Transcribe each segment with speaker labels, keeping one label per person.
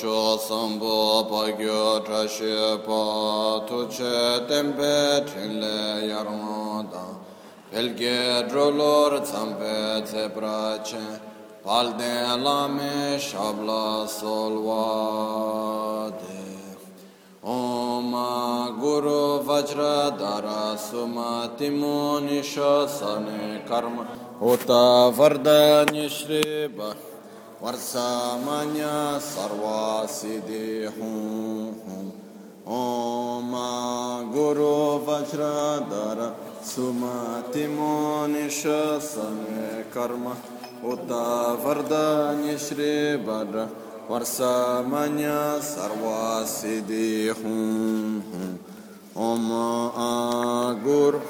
Speaker 1: cho sambo pa gyo tra she pa tu che tempe chen le yarmo da pel ge dro lor tsam pe tse pra che pal de la me shab la sol wa de Om Guru Vajra Dara Sumati Munisha Sane Karma Uta Vardaniș Shri Bhakti વરસામન્ય સર્વસિદ્ધિ હું હું ઓમ ગુરુ વજ્રધર સુમતિમોનિષ સમે કર્મ ઉત વરદાન્ય શ્રી વર વરસામન્ય સર્વસિદ્ધિ હું હું ઓમ આ ગુરુ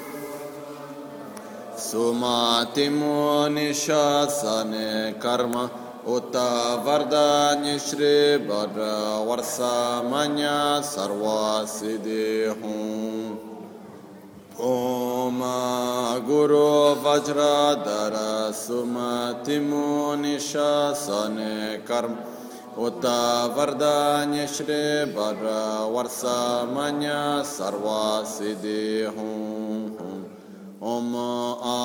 Speaker 1: सुमातिमोनिशासने कर्म उत वरदान्यश्री वर वर्षमय सर्वसिदे हूँ ॐ गुरु वज्रधर सुमतिमो निशासन कर्म उत वरदान्यश्री वर वर्षमय सर्वसिदे हूँ ॐ आ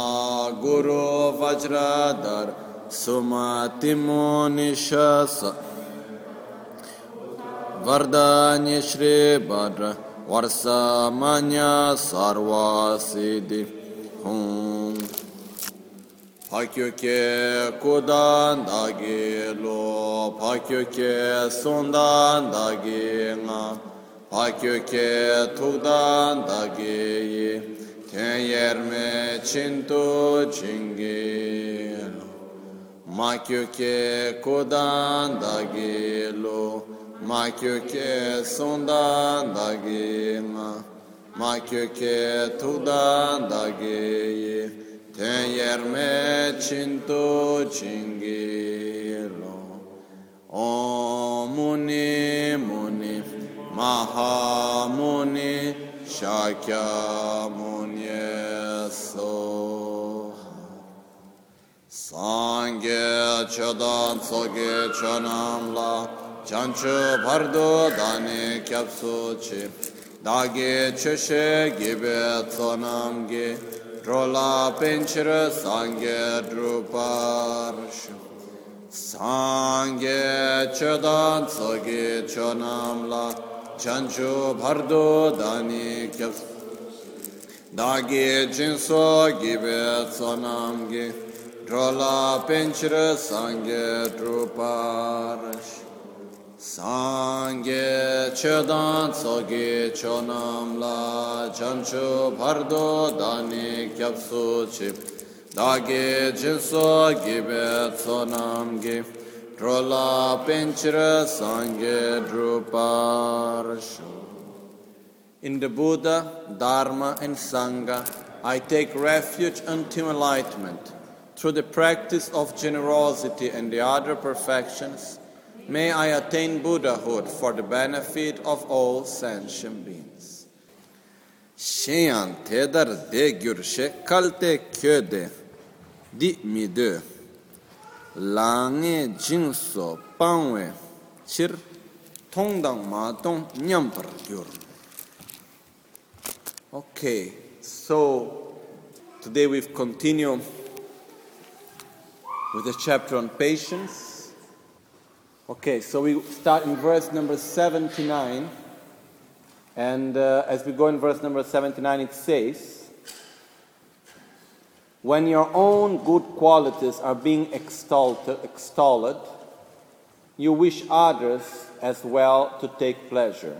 Speaker 1: गुरु वज्रधर Sumatimu nishasa Vardanya Shri Bhadra Varsamanya Sarvasiddhi Hum Pakyöke kudan dagi lo. Pakyöke sundan dagi nga. Pakyöke tukdan dagi Ten yerme çintu çingil Makyo ke kodan dagi lo, makyo ke sondan dagi ma, makyo ke tudan dagi, ten yerme çinto çingi lo. Om muni muni, maha muni, şakya muni. Sangye Chodan Tsoge Chonamla Chanchu Pardo Dani Kyapsu Chi Dagi Chushe Gibe Tsonamgi Drola Pinchira Sangye Druparshu Sangye Chodan Tsoge Chonamla chanchu bhardo dani kyas dagi jinso gibe tsonam gi drola penchira sangye druparash sangye chedan tsogi chonam la chanchu bhardo dani kyapsu chip dagi jinso gibe tsonam gi Rola Penchira Sangye Druparshu. In the Buddha, Dharma, and Sangha, I take refuge unto enlightenment. Through the practice of generosity and the other perfections, may I attain Buddhahood for the benefit of all sentient beings. Sheyan tedar de gyurshe kalte köde di midö. lāngi jīng sō pāngwē chir tōngdāng mā tōng nyam gyur. Okay, so today we've continued with the chapter on patience. Okay, so we start in verse number 79. And uh, as we go in verse number 79, it says, when your own good qualities are being extolled, extolled, you wish others as well to take pleasure.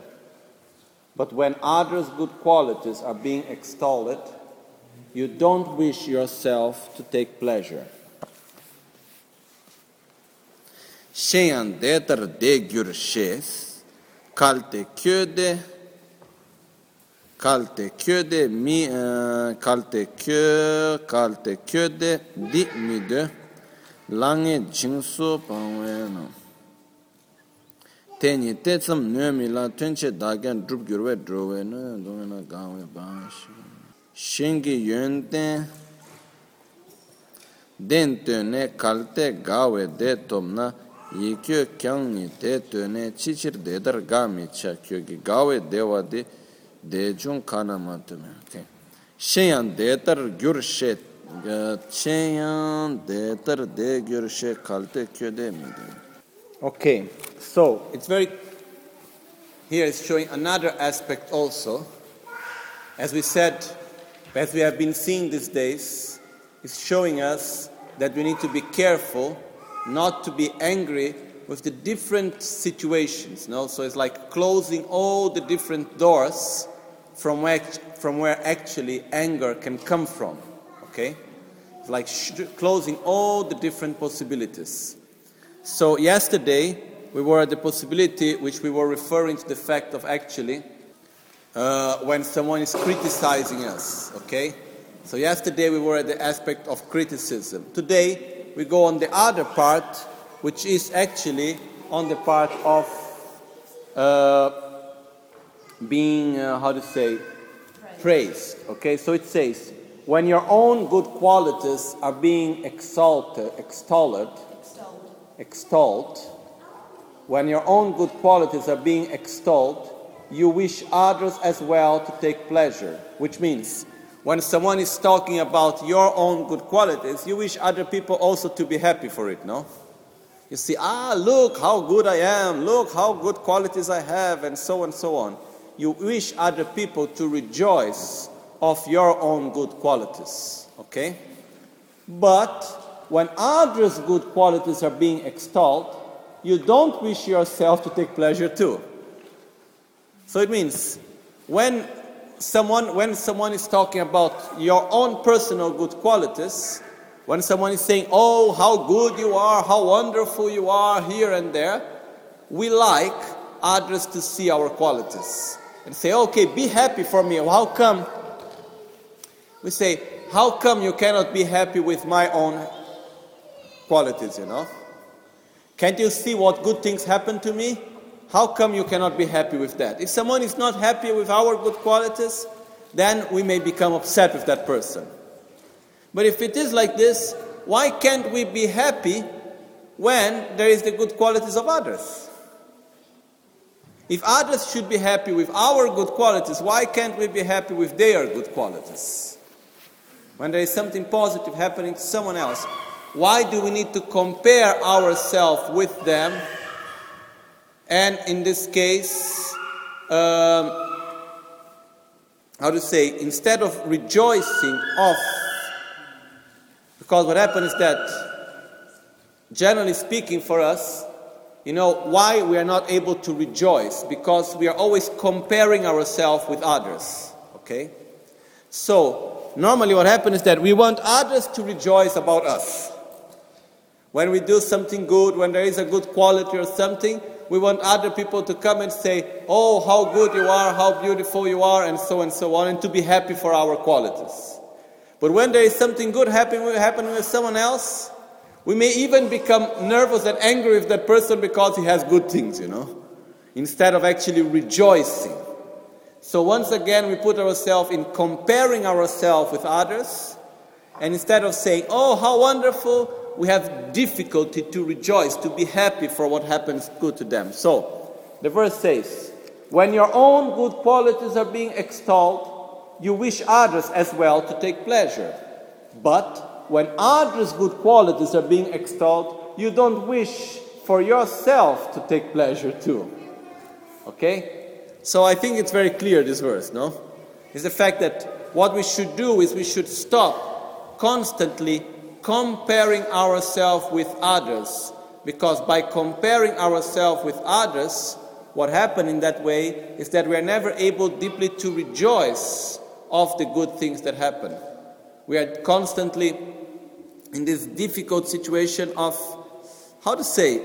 Speaker 1: But when others' good qualities are being extolled, you don't wish yourself to take pleasure. shenyan detar de gyur shes kalte kyöde kalte kyöde mi eh, kalte kö kalte kyöde di mi de lange jingso pangwe no tenyi tetsam nömi la tönche dagen drup gyurwe drowe no domena gangwe bangshi. Shengi yönten den töne kalte gawe de tomna na
Speaker 2: yi kyo kyang ni de to ne chi chir de dar ga mi cha kyo gi ga we de wa de de jung ka na ma tu me okay shen yang de tar gyur she shen yang de tar de gyur she kal te kyo de mi de.
Speaker 1: Okay, so it's very here is showing another aspect also. As we said, as we have been seeing these days, it's showing us that we need to be careful not to be angry with the different situations. No? So it's like closing all the different doors from where, from where actually anger can come from. Okay? It's like closing all the different possibilities. So, yesterday we were at the possibility, which we were referring to the fact of actually uh, when someone is criticizing us. Okay? So, yesterday we were at the aspect of criticism. Today we go on the other part, which is actually on the part of uh, being, uh, how to say, praised. Okay, so it says, when your own good qualities are being exalted, extolled, extolled, when your own good qualities are being extolled, you wish others as well to take pleasure. Which means, when someone is talking about your own good qualities, you wish other people also to be happy for it, no? You see, ah, look how good I am, look how good qualities I have, and so on and so on. You wish other people to rejoice of your own good qualities, okay? But when others' good qualities are being extolled, you don't wish yourself to take pleasure too. So it means when someone when someone is talking about your own personal good qualities, when someone is saying, "Oh, how good you are, how wonderful you are here and there," we like others to see our qualities and say, "Okay, be happy for me." How come? We say, "How come you cannot be happy with my own qualities?" You know. Can't you see what good things happen to me? How come you cannot be happy with that? If someone is not happy with our good qualities, then we may become upset with that person. But if it is like this, why can't we be happy when there is the good qualities of others? If others should be happy with our good qualities, why can't we be happy with their good qualities? When there is something positive happening to someone else, why do we need to compare ourselves with them? And in this case, um, how to say, instead of rejoicing of, because what happens is that, generally speaking, for us, you know, why we are not able to rejoice? Because we are always comparing ourselves with others. Okay? So, normally what happens is that we want others to rejoice about us. When we do something good, when there is a good quality or something, we want other people to come and say, Oh, how good you are, how beautiful you are, and so and so on, and to be happy for our qualities. But when there is something good happening, happening with someone else, we may even become nervous and angry with that person because he has good things, you know, instead of actually rejoicing. So once again, we put ourselves in comparing ourselves with others, and instead of saying, Oh, how wonderful, we have difficulty to rejoice, to be happy for what happens good to them. So, the verse says, When your own good qualities are being extolled, you wish others as well to take pleasure. But when others' good qualities are being extolled, you don't wish for yourself to take pleasure too. Okay? So I think it's very clear, this verse, no? Is the fact that what we should do is we should stop constantly comparing ourselves with others. Because by comparing ourselves with others, what happened in that way is that we are never able deeply to rejoice of the good things that happen. We are constantly in this difficult situation of how to say,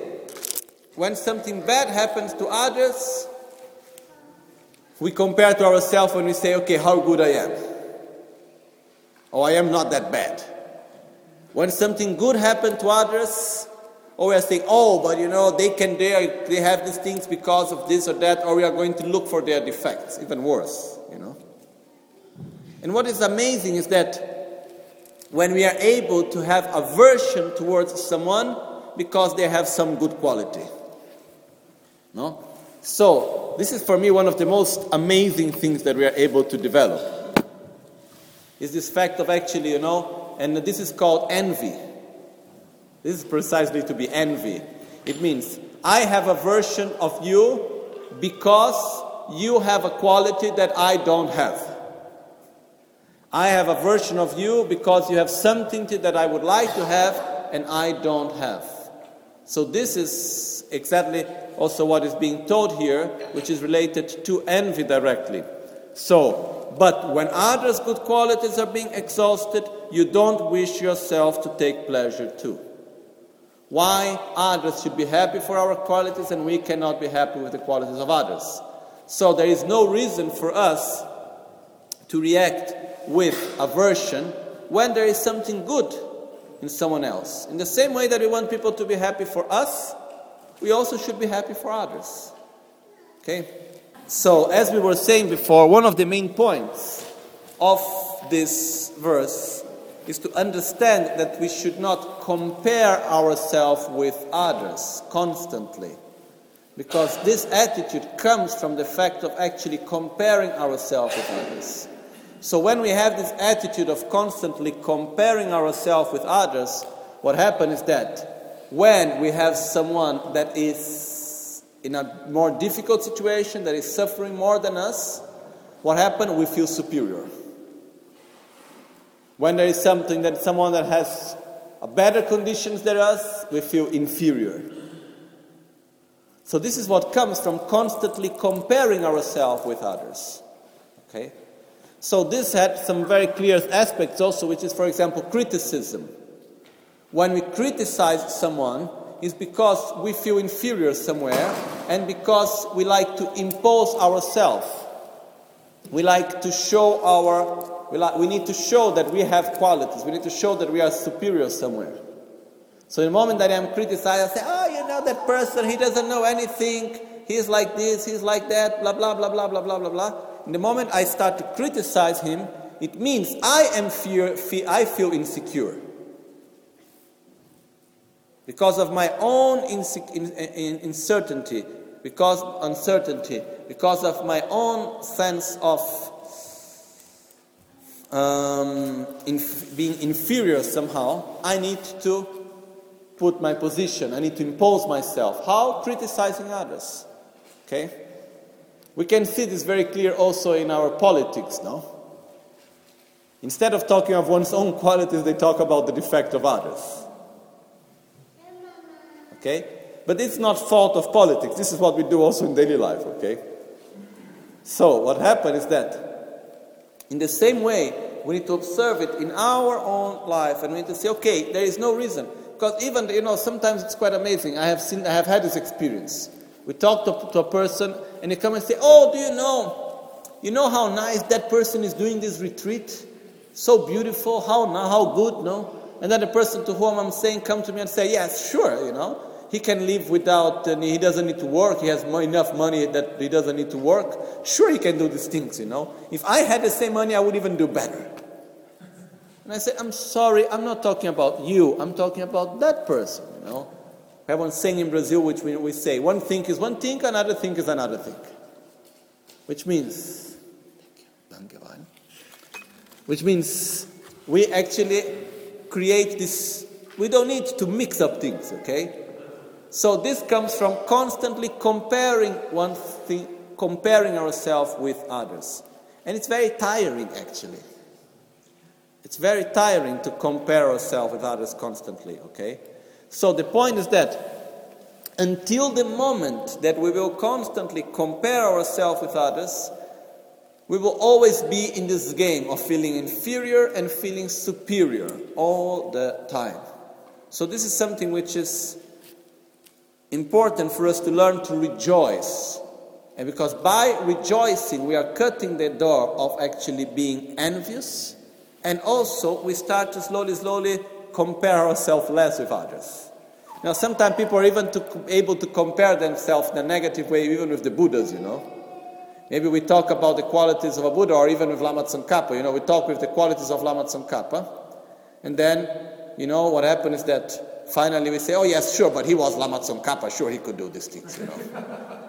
Speaker 1: when something bad happens to others, we compare to ourselves and we say, okay, how good I am. Oh, I am not that bad. When something good happened to others, or we are saying, oh, but you know, they can, they, they have these things because of this or that, or we are going to look for their defects, even worse, you know. And what is amazing is that when we are able to have aversion towards someone, because they have some good quality. No? So, this is for me one of the most amazing things that we are able to develop. Is this fact of actually, you know, and this is called envy. This is precisely to be envy. It means I have a version of you because you have a quality that I don't have. I have a version of you because you have something that I would like to have and I don't have. So, this is exactly also what is being taught here, which is related to envy directly. So, but when others' good qualities are being exhausted, you don't wish yourself to take pleasure too. Why others should be happy for our qualities and we cannot be happy with the qualities of others? So there is no reason for us to react with aversion when there is something good in someone else. In the same way that we want people to be happy for us, we also should be happy for others. Okay? So, as we were saying before, one of the main points of this verse is to understand that we should not compare ourselves with others constantly. Because this attitude comes from the fact of actually comparing ourselves with others. So when we have this attitude of constantly comparing ourselves with others, what happens is that when we have someone that is in a more difficult situation, that is suffering more than us, what happens? We feel superior. When there is something that someone that has better conditions than us, we feel inferior. So this is what comes from constantly comparing ourselves with others. Okay? So this had some very clear aspects also, which is, for example, criticism. When we criticize someone, is because we feel inferior somewhere and because we like to impose ourselves. We like to show our, we, like, we need to show that we have qualities. We need to show that we are superior somewhere. So the moment that I'm criticized, I say, oh, you know that person, he doesn't know anything. He's like this, he's like that, blah, blah, blah, blah, blah, blah, blah, blah. In the moment I start to criticize him, it means I am fear I feel insecure. Because of my own in, in, uncertainty, because uncertainty, because of my own sense of um, being inferior somehow, I need to put my position. I need to impose myself. How? Criticizing others. Okay? We can see this very clear also in our politics, no? Instead of talking of one's own qualities, they talk about the defect of others. Okay? But it's not fault of politics. This is what we do also in daily life, okay? So, what happened is that in the same way, we need to observe it in our own life and we need to say, okay, there is no reason. Because even, you know, sometimes it's quite amazing. I have seen, I have had this experience. We talk to, to a person and they come and say, oh, do you know, you know how nice that person is doing this retreat? So beautiful, how, how good, no? And then the person to whom I'm saying come to me and say, yes, sure, you know. He can live without, uh, he doesn't need to work, he has enough money that he doesn't need to work. Sure, he can do these things, you know. If I had the same money, I would even do better. And I said, I'm sorry, I'm not talking about you, I'm talking about that person, you know. We have one saying in Brazil which we, we say, one thing is one thing, another thing is another thing. Which means, which means we actually create this, we don't need to mix up things, okay? So this comes from constantly comparing one thing, comparing ourselves with others. And it's very tiring actually. It's very tiring to compare ourselves with others constantly, okay? So the point is that until the moment that we will constantly compare ourselves with others, we will always be in this game of feeling inferior and feeling superior all the time. So, this is something which is important for us to learn to rejoice. And because by rejoicing, we are cutting the door of actually being envious and also, we start to slowly, slowly compare ourselves less with others. Now, sometimes people are even to, able to compare themselves in a negative way, even with the Buddhas, you know. Maybe we talk about the qualities of a Buddha, or even with Lama Tsongkhapa. You know, we talk with the qualities of Lama Tsongkhapa, and then, you know, what happens is that finally we say, oh yes, sure, but he was Lama Tsongkhapa, sure he could do these things, you know.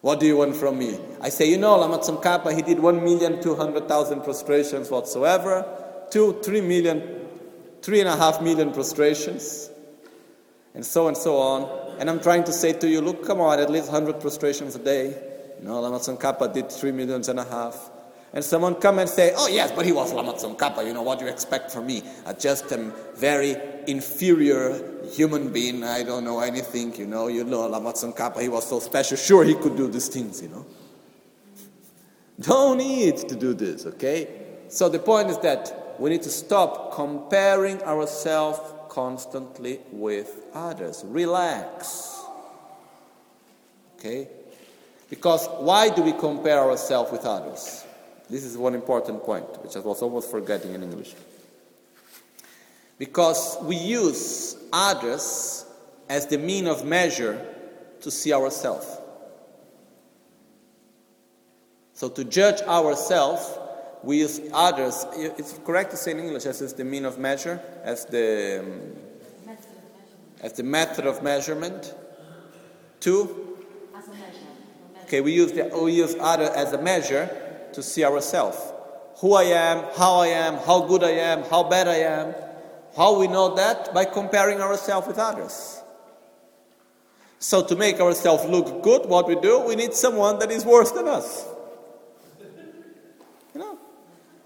Speaker 1: what do you want from me? I say, you know, Lama Tsongkhapa, he did 1,200,000 prostrations whatsoever, two, three million, three and a half million prostrations, and so and so on. And I'm trying to say to you, look, come on, at least 100 prostrations a day. You know, Lama Tsongkhapa did three millions and a half and someone come and say, oh yes, but he was Lama Tsongkhapa, you know, what do you expect from me? I just am very inferior human being, I don't know anything, you know, you know, Lama Tsongkhapa, he was so special, sure he could do these things, you know. Don't need to do this, okay? So the point is that we need to stop comparing ourselves constantly with others. Relax. Okay? Because why do we compare ourselves with others? This is one important point, which I was almost forgetting in English. Because we use others as the mean of measure to see ourselves. So to judge ourselves, we use others. It's correct to say in English as the mean of measure, as the as the method of measurement. To okay, we use the, we use other as a measure to see ourselves. Who I am, how I am, how good I am, how bad I am. How we know that? By comparing ourselves with others. So, to make ourselves look good, what we do, we need someone that is worse than us. You know?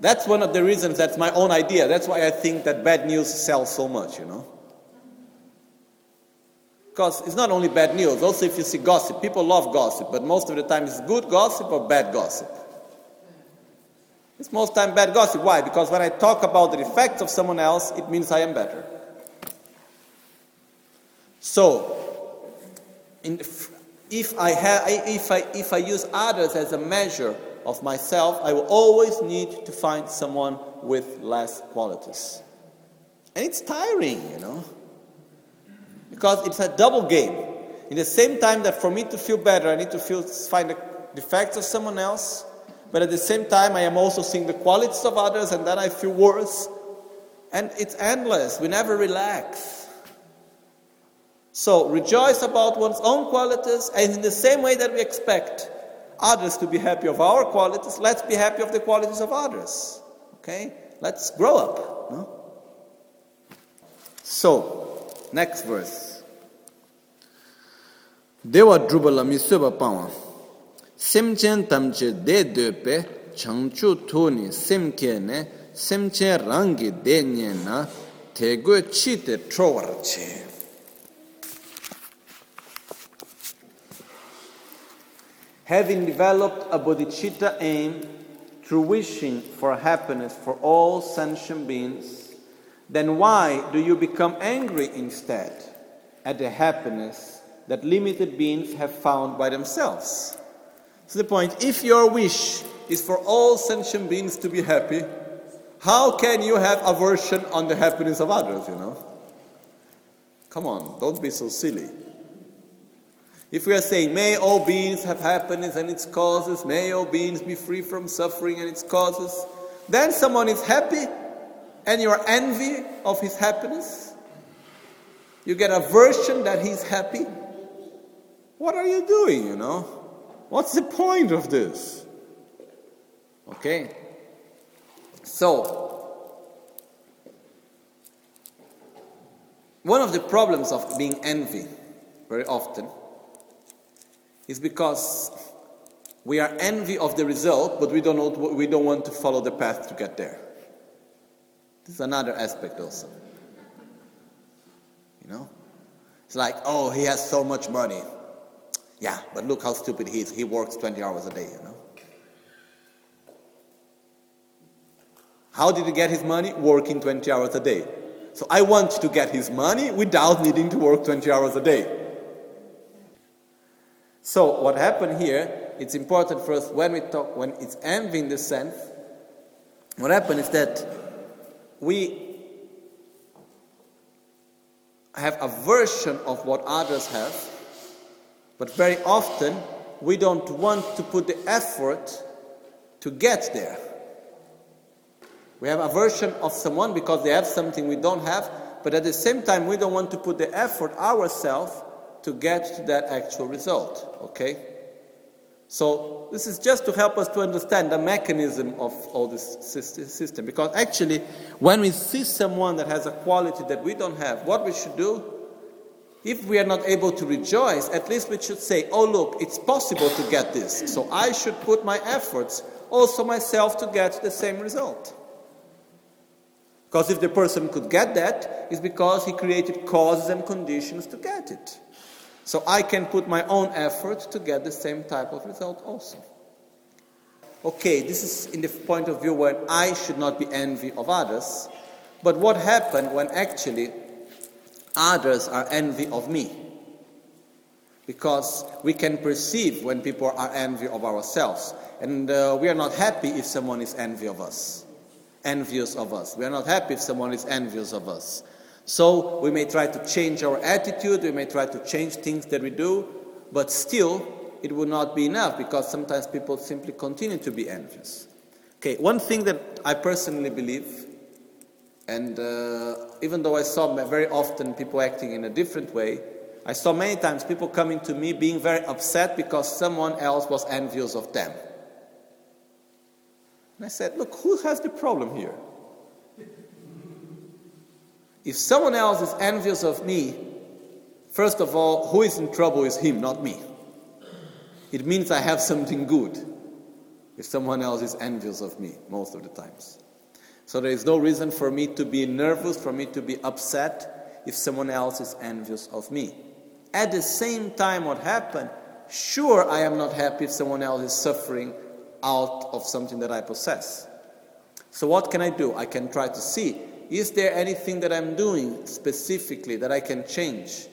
Speaker 1: That's one of the reasons, that's my own idea. That's why I think that bad news sells so much, you know? Because it's not only bad news, also if you see gossip, people love gossip, but most of the time it's good gossip or bad gossip. It's most time bad gossip. Why? Because when I talk about the defects of someone else, it means I am better. So, if, if, I have, if, I, if I use others as a measure of myself, I will always need to find someone with less qualities. And it's tiring, you know, because it's a double game. In the same time that for me to feel better, I need to feel, find the defects of someone else, but at the same time, I am also seeing the qualities of others, and then I feel worse. And it's endless. We never relax. So rejoice about one's own qualities, and in the same way that we expect others to be happy of our qualities, let's be happy of the qualities of others. Okay? Let's grow up. No? So, next verse. Dewa drubala miseba pawa. Semchen tamche de de pe changchu tu ni ne semchen rangi de nye na te go chi te trowar che having developed a bodhicitta aim through wishing for happiness for all sentient beings then why do you become angry instead at the happiness that limited beings have found by themselves to the point if your wish is for all sentient beings to be happy, how can you have aversion on the happiness of others, you know? Come on, don't be so silly. If we are saying, may all beings have happiness and its causes, may all beings be free from suffering and its causes, then someone is happy and you are envy of his happiness. You get aversion that he's happy. What are you doing, you know? What's the point of this? Okay? So, one of the problems of being envy very often is because we are envy of the result, but we don't, know, we don't want to follow the path to get there. This is another aspect also. You know? It's like, oh, he has so much money. Yeah, but look how stupid he is. He works 20 hours a day, you know. How did he get his money? Working 20 hours a day. So I want to get his money without needing to work 20 hours a day. So what happened here, it's important for us when we talk, when it's envy in this sense, what happened is that we have a version of what others have but very often, we don't want to put the effort to get there. We have aversion of someone because they have something we don't have, but at the same time, we don't want to put the effort ourselves to get to that actual result. Okay? So, this is just to help us to understand the mechanism of all this system. Because actually, when we see someone that has a quality that we don't have, what we should do, if we are not able to rejoice, at least we should say, oh, look, it's possible to get this. So I should put my efforts, also myself, to get the same result. Because if the person could get that, it's because he created causes and conditions to get it. So I can put my own effort to get the same type of result also. Okay, this is in the point of view where I should not be envy of others. But what happened when actually others are envy of me? Because we can perceive when people are envy of ourselves. And uh, we are not happy if someone is envy of us envious of us. We are not happy if someone is envious of us. So we may try to change our attitude, we may try to change things that we do, but still it will not be enough because sometimes people simply continue to be envious. Okay, one thing that I personally believe, and uh, even though I saw very often people acting in a different way, I saw many times people coming to me being very upset because someone else was envious of them. And I said, Look, who has the problem here? If someone else is envious of me, first of all, who is in trouble is him, not me. It means I have something good if someone else is envious of me, most of the times. So there is no reason for me to be nervous, for me to be upset if someone else is envious of me. At the same time, what happened? Sure, I am not happy if someone else is suffering out of something that I possess. So, what can I do? I can try to see is there anything that I'm doing specifically that I can change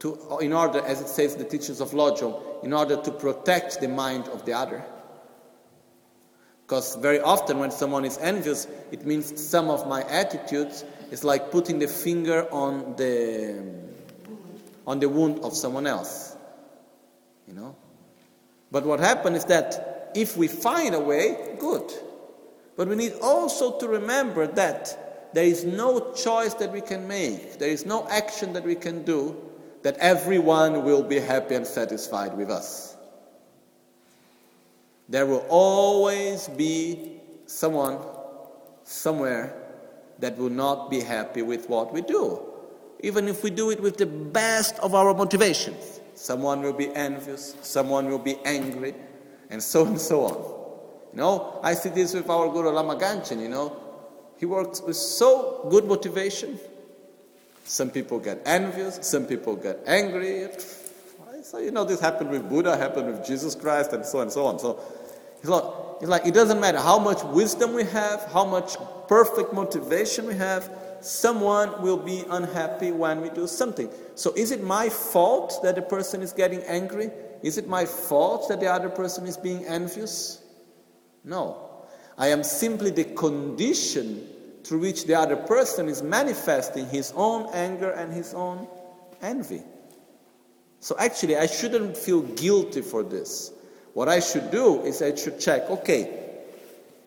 Speaker 1: to, in order, as it says in the teachings of Lojong, in order to protect the mind of the other? Because very often when someone is envious, it means some of my attitudes is like putting the finger on the on the wound of someone else. You know? But what happens is that if we find a way, good. But we need also to remember that there is no choice that we can make, there is no action that we can do that everyone will be happy and satisfied with us. There will always be someone somewhere that will not be happy with what we do, even if we do it with the best of our motivations. Someone will be envious, someone will be angry, and so and so on. You know, I see this with our Guru Lama Gangchen, you know. He works with so good motivation. Some people get envious, some people get angry. So, you know, this happened with Buddha, happened with Jesus Christ, and so on and so on. So, it's like, it's like it doesn't matter how much wisdom we have, how much perfect motivation we have, someone will be unhappy when we do something. So, is it my fault that the person is getting angry? Is it my fault that the other person is being envious? No. I am simply the condition through which the other person is manifesting his own anger and his own envy. So actually, I shouldn't feel guilty for this. What I should do is I should check okay,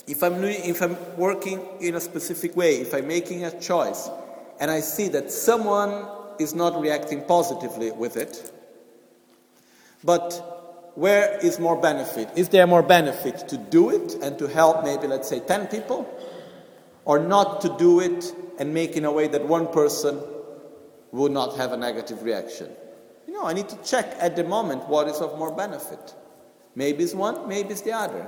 Speaker 1: if I'm, if I'm working in a specific way, if I'm making a choice, and I see that someone is not reacting positively with it, but where is more benefit? Is there more benefit to do it and to help maybe, let's say, 10 people? Or not to do it and make in a way that one person would not have a negative reaction? Know, I need to check at the moment what is of more benefit. Maybe it's one, maybe it's the other.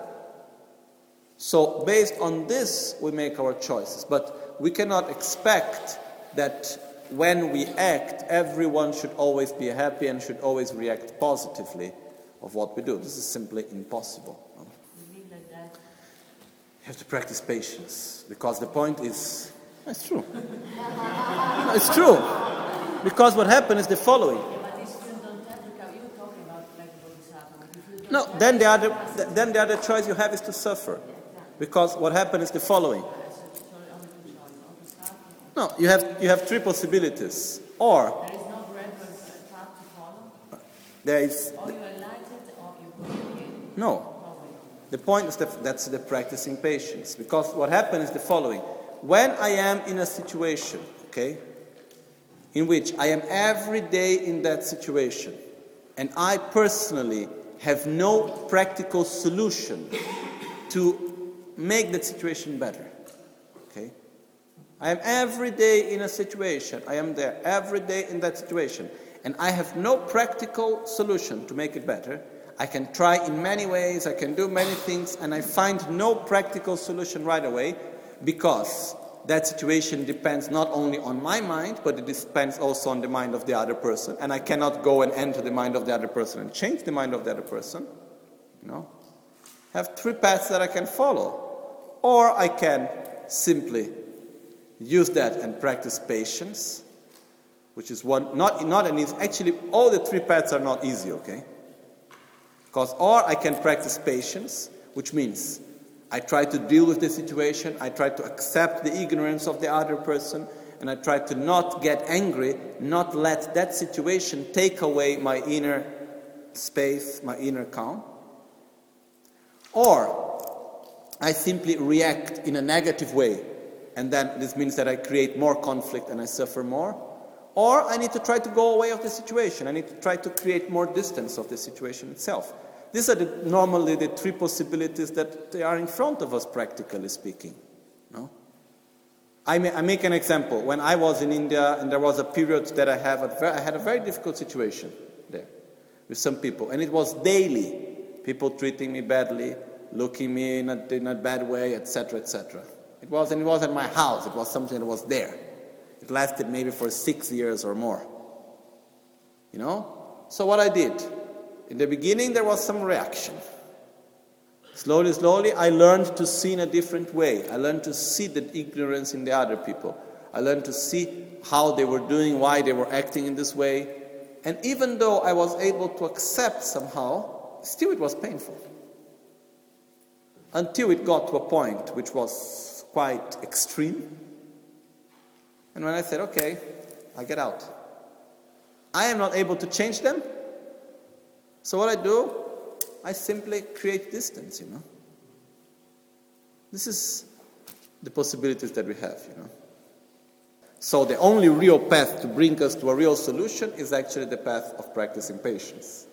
Speaker 1: So, based on this, we make our choices. But we cannot expect that when we act, everyone should always be happy and should always react positively of what we do. This is simply impossible. You have to practice patience because the point is, it's true. it's true. Because what happened is the following. No, then the other, then the other choice you have is to suffer. Because what happened is the following. No, you have, you have three possibilities. Or there is no.
Speaker 3: Random path to follow.
Speaker 1: There is
Speaker 3: Are you enlightened or you go to
Speaker 1: the? No. The point is that that's the practicing patience. Because what happens is the following. When I am in a situation, okay, in which I am every day in that situation, and I personally have no practical solution to make that situation better. Okay? I am every day in a situation, I am there every day in that situation, and I have no practical solution to make it better. I can try in many ways, I can do many things, and I find no practical solution right away because that situation depends not only on my mind, but it depends also on the mind of the other person. And I cannot go and enter the mind of the other person and change the mind of the other person. You know? I have three paths that I can follow. Or I can simply use that and practice patience, which is one not not an easy actually all the three paths are not easy, okay? Because or I can practice patience, which means I try to deal with the situation, I try to accept the ignorance of the other person, and I try to not get angry, not let that situation take away my inner space, my inner calm. Or I simply react in a negative way, and then this means that I create more conflict and I suffer more. Or I need to try to go away of the situation, I need to try to create more distance of the situation itself. These are the, normally the three possibilities that are in front of us, practically speaking. No? I, may, I make an example. When I was in India, and there was a period that I, have a, I had a very difficult situation there with some people, and it was daily people treating me badly, looking me in a, in a bad way, etc., etc. It was, and it was at my house. It was something that was there. It lasted maybe for six years or more. You know. So what I did, in the beginning, there was some reaction. Slowly, slowly, I learned to see in a different way. I learned to see the ignorance in the other people. I learned to see how they were doing, why they were acting in this way. And even though I was able to accept somehow, still it was painful. Until it got to a point which was quite extreme. And when I said, okay, I get out. I am not able to change them, so what I do, I simply create distance, you know. This is the possibilities that we have, you know. So the only real path to bring us to a real solution is actually the path of practicing patience.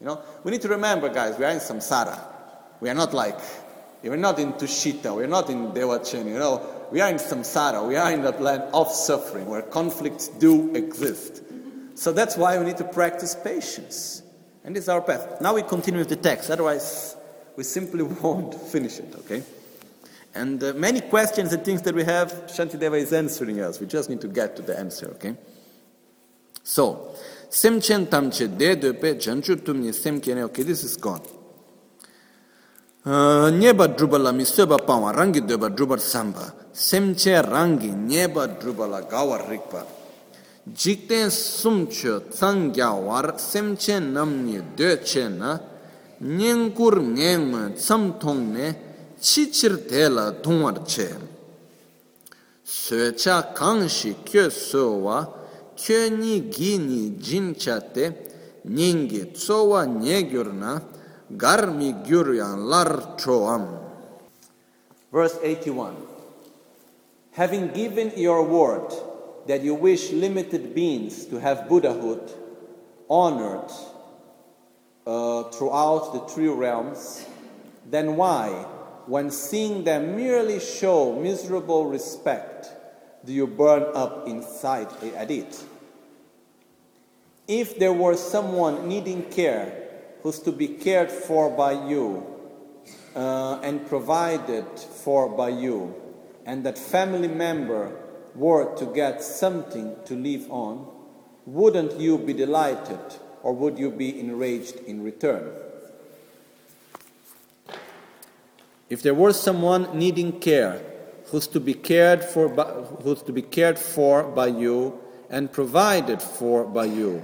Speaker 1: You know, we need to remember, guys, we are in samsara. We are not like, we're not in Tushita, we're not in Devachan, you know. We are in samsara, we are in that land of suffering where conflicts do exist. So that's why we need to practice patience. And this is our path. Now we continue with the text, otherwise, we simply won't finish it, okay? And uh, many questions and things that we have, Shantideva is answering us. We just need to get to the answer, okay? So, semchen tamche de de pe janchu tumni semkene, okay, this is gone. Uh, nyeba drubala mi seba pawa rangi deba drubar samba. Semche rangi nyeba drubala gawa rikpa. jikten sumcho tsangya war semche namni doche na nyenkur ngeng tsamtong ne chichir tela tongwar che. Socha kangshi kyo sowa kyo ni gi ni jincha te nyingi tsowa nyegyur na garmi gyur yan lar choam Verse 81 Having given your word, that you wish limited beings to have Buddhahood honored uh, throughout the three realms, then why, when seeing them merely show miserable respect, do you burn up inside at it? If there were someone needing care who's to be cared for by you uh, and provided for by you, and that family member were to get something to live on, wouldn't you be delighted or would you be enraged in return? If there were someone needing care who's to be cared for by, who's to be cared for by you and provided for by you,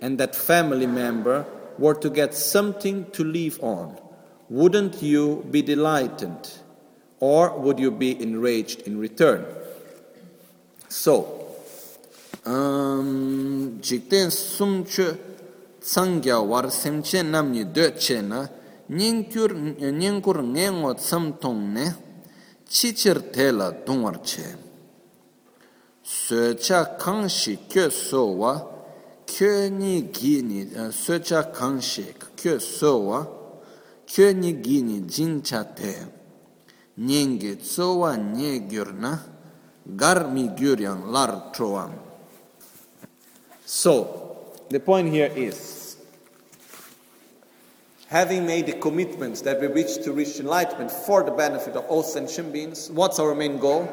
Speaker 1: and that family member were to get something to live on, wouldn't you be delighted or would you be enraged in return? So, um, jikten sumchu tsangya war semche namni doche na, nyingkur, nyingkur ngengo tsamtong ne, chichir tela dungwar che.
Speaker 2: Söcha kangshi kyo sowa, kyo ni gini, uh, Söcha kangshi kyo sowa, kyo ni gini jincha te, nyingi tsowa nye gyur na, gar mi gyur yang lar tro
Speaker 1: So, the point here is having made the commitments that we wish to reach enlightenment for the benefit of all sentient beings, what's our main goal?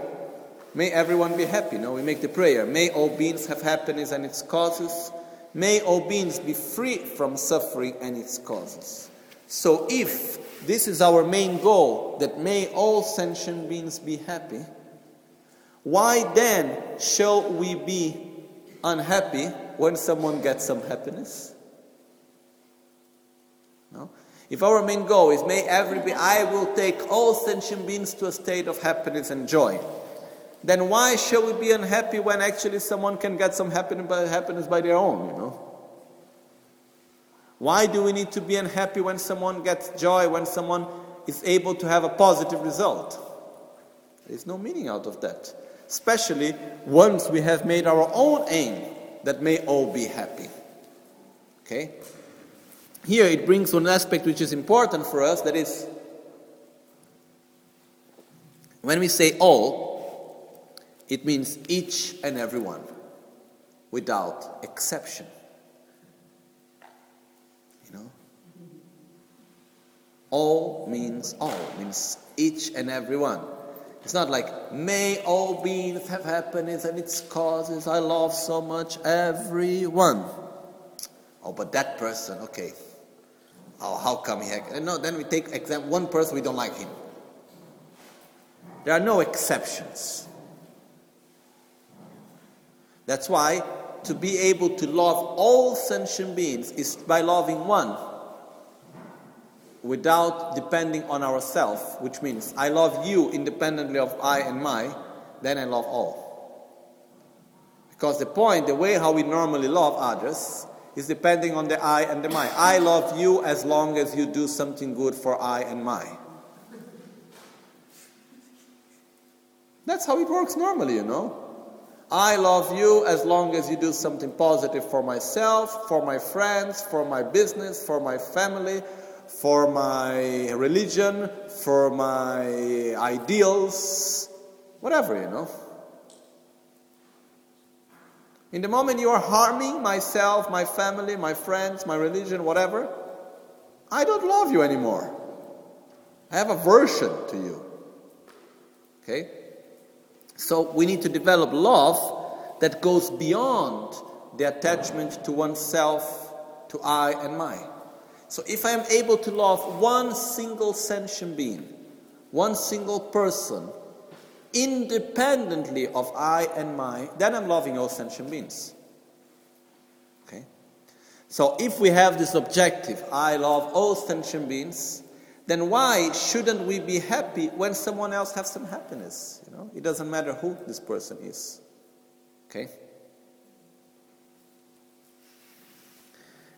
Speaker 1: May everyone be happy. No, we make the prayer. May all beings have happiness and its causes. May all beings be free from suffering and its causes. So, if this is our main goal, that may all sentient beings be happy, why then shall we be unhappy when someone gets some happiness? No? If our main goal is may every be, I will take all sentient beings to a state of happiness and joy then why shall we be unhappy when actually someone can get some happiness by, their own, you know? Why do we need to be unhappy when someone gets joy, when someone is able to have a positive result? There's no meaning out of that. Especially once we have made our own aim that may all be happy. Okay? Here it brings one aspect which is important for us that is, when we say all, it means each and every one, without exception. You know? All means all, means each and every one. It's not like, may all beings have happiness and its causes. I love so much everyone. Oh, but that person, okay. Oh, how come he? Had, no, then we take example. One person we don't like him. There are no exceptions. That's why to be able to love all sentient beings is by loving one without depending on ourselves, which means I love you independently of I and my, then I love all. Because the point, the way how we normally love others, is depending on the I and the my. I love you as long as you do something good for I and my. That's how it works normally, you know. I love you as long as you do something positive for myself, for my friends, for my business, for my family, for my religion, for my ideals, whatever, you know. In the moment you are harming myself, my family, my friends, my religion, whatever, I don't love you anymore. I have aversion to you. Okay? So we need to develop love that goes beyond the attachment to oneself, to I and my. So if I am able to love one single sentient being, one single person, independently of I and my, then I'm loving all sentient beings. Okay? So if we have this objective, I love all sentient beings, then why shouldn't we be happy when someone else has some happiness? You know, it doesn't matter who this person is. Okay?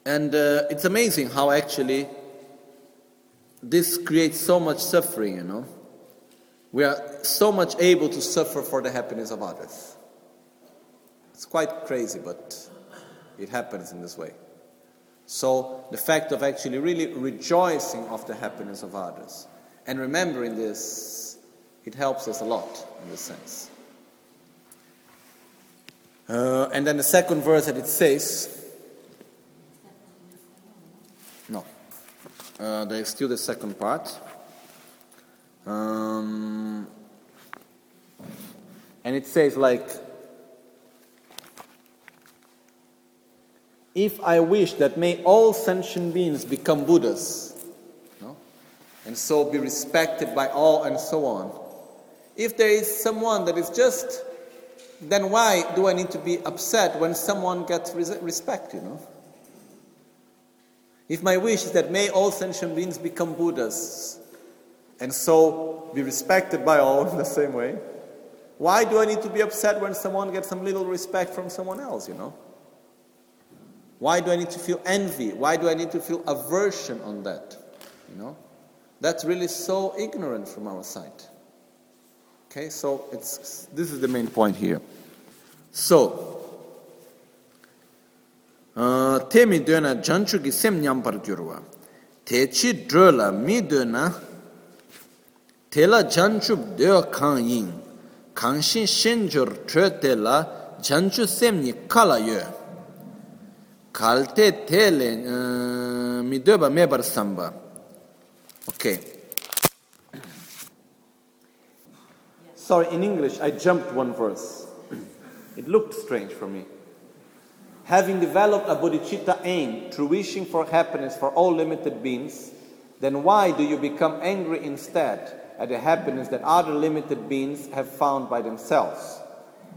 Speaker 1: And uh, it's amazing how actually this creates so much suffering, you know. We are so much able to suffer for the happiness of others. It's quite crazy, but it happens in this way. So, the fact of actually really rejoicing of the happiness of others and remembering this, it helps us a lot in this sense. Uh, and then the second verse that it says, uh, there's still the second part. Um, and it says, like, if I wish that may all sentient beings become Buddhas, no? and so be respected by all and so on, if there is someone that is just, then why do I need to be upset when someone gets respect, you know? If my wish is that may all sentient beings become Buddhas, and so be respected by all in the same way, why do I need to be upset when someone gets some little respect from someone else, you know? Why do I need to feel envy? Why do I need to feel aversion on that? You know? That's really so ignorant from our side. Okay, so it's this is the main point here.
Speaker 2: so te mi dwe na janchu gi sem nyam nyampar gyurwa. Te chi dro la mi dwe na te la janchu de kan yin. kan shin shen jor tre te la janchu sem ni kala ye Kal te te le uh, mi dwe ba me bar samba. Okay.
Speaker 1: Sorry, in English, I jumped one verse. It looked strange for me. Having developed a bodhicitta aim through wishing for happiness for all limited beings, then why do you become angry instead at the happiness that other limited beings have found by themselves?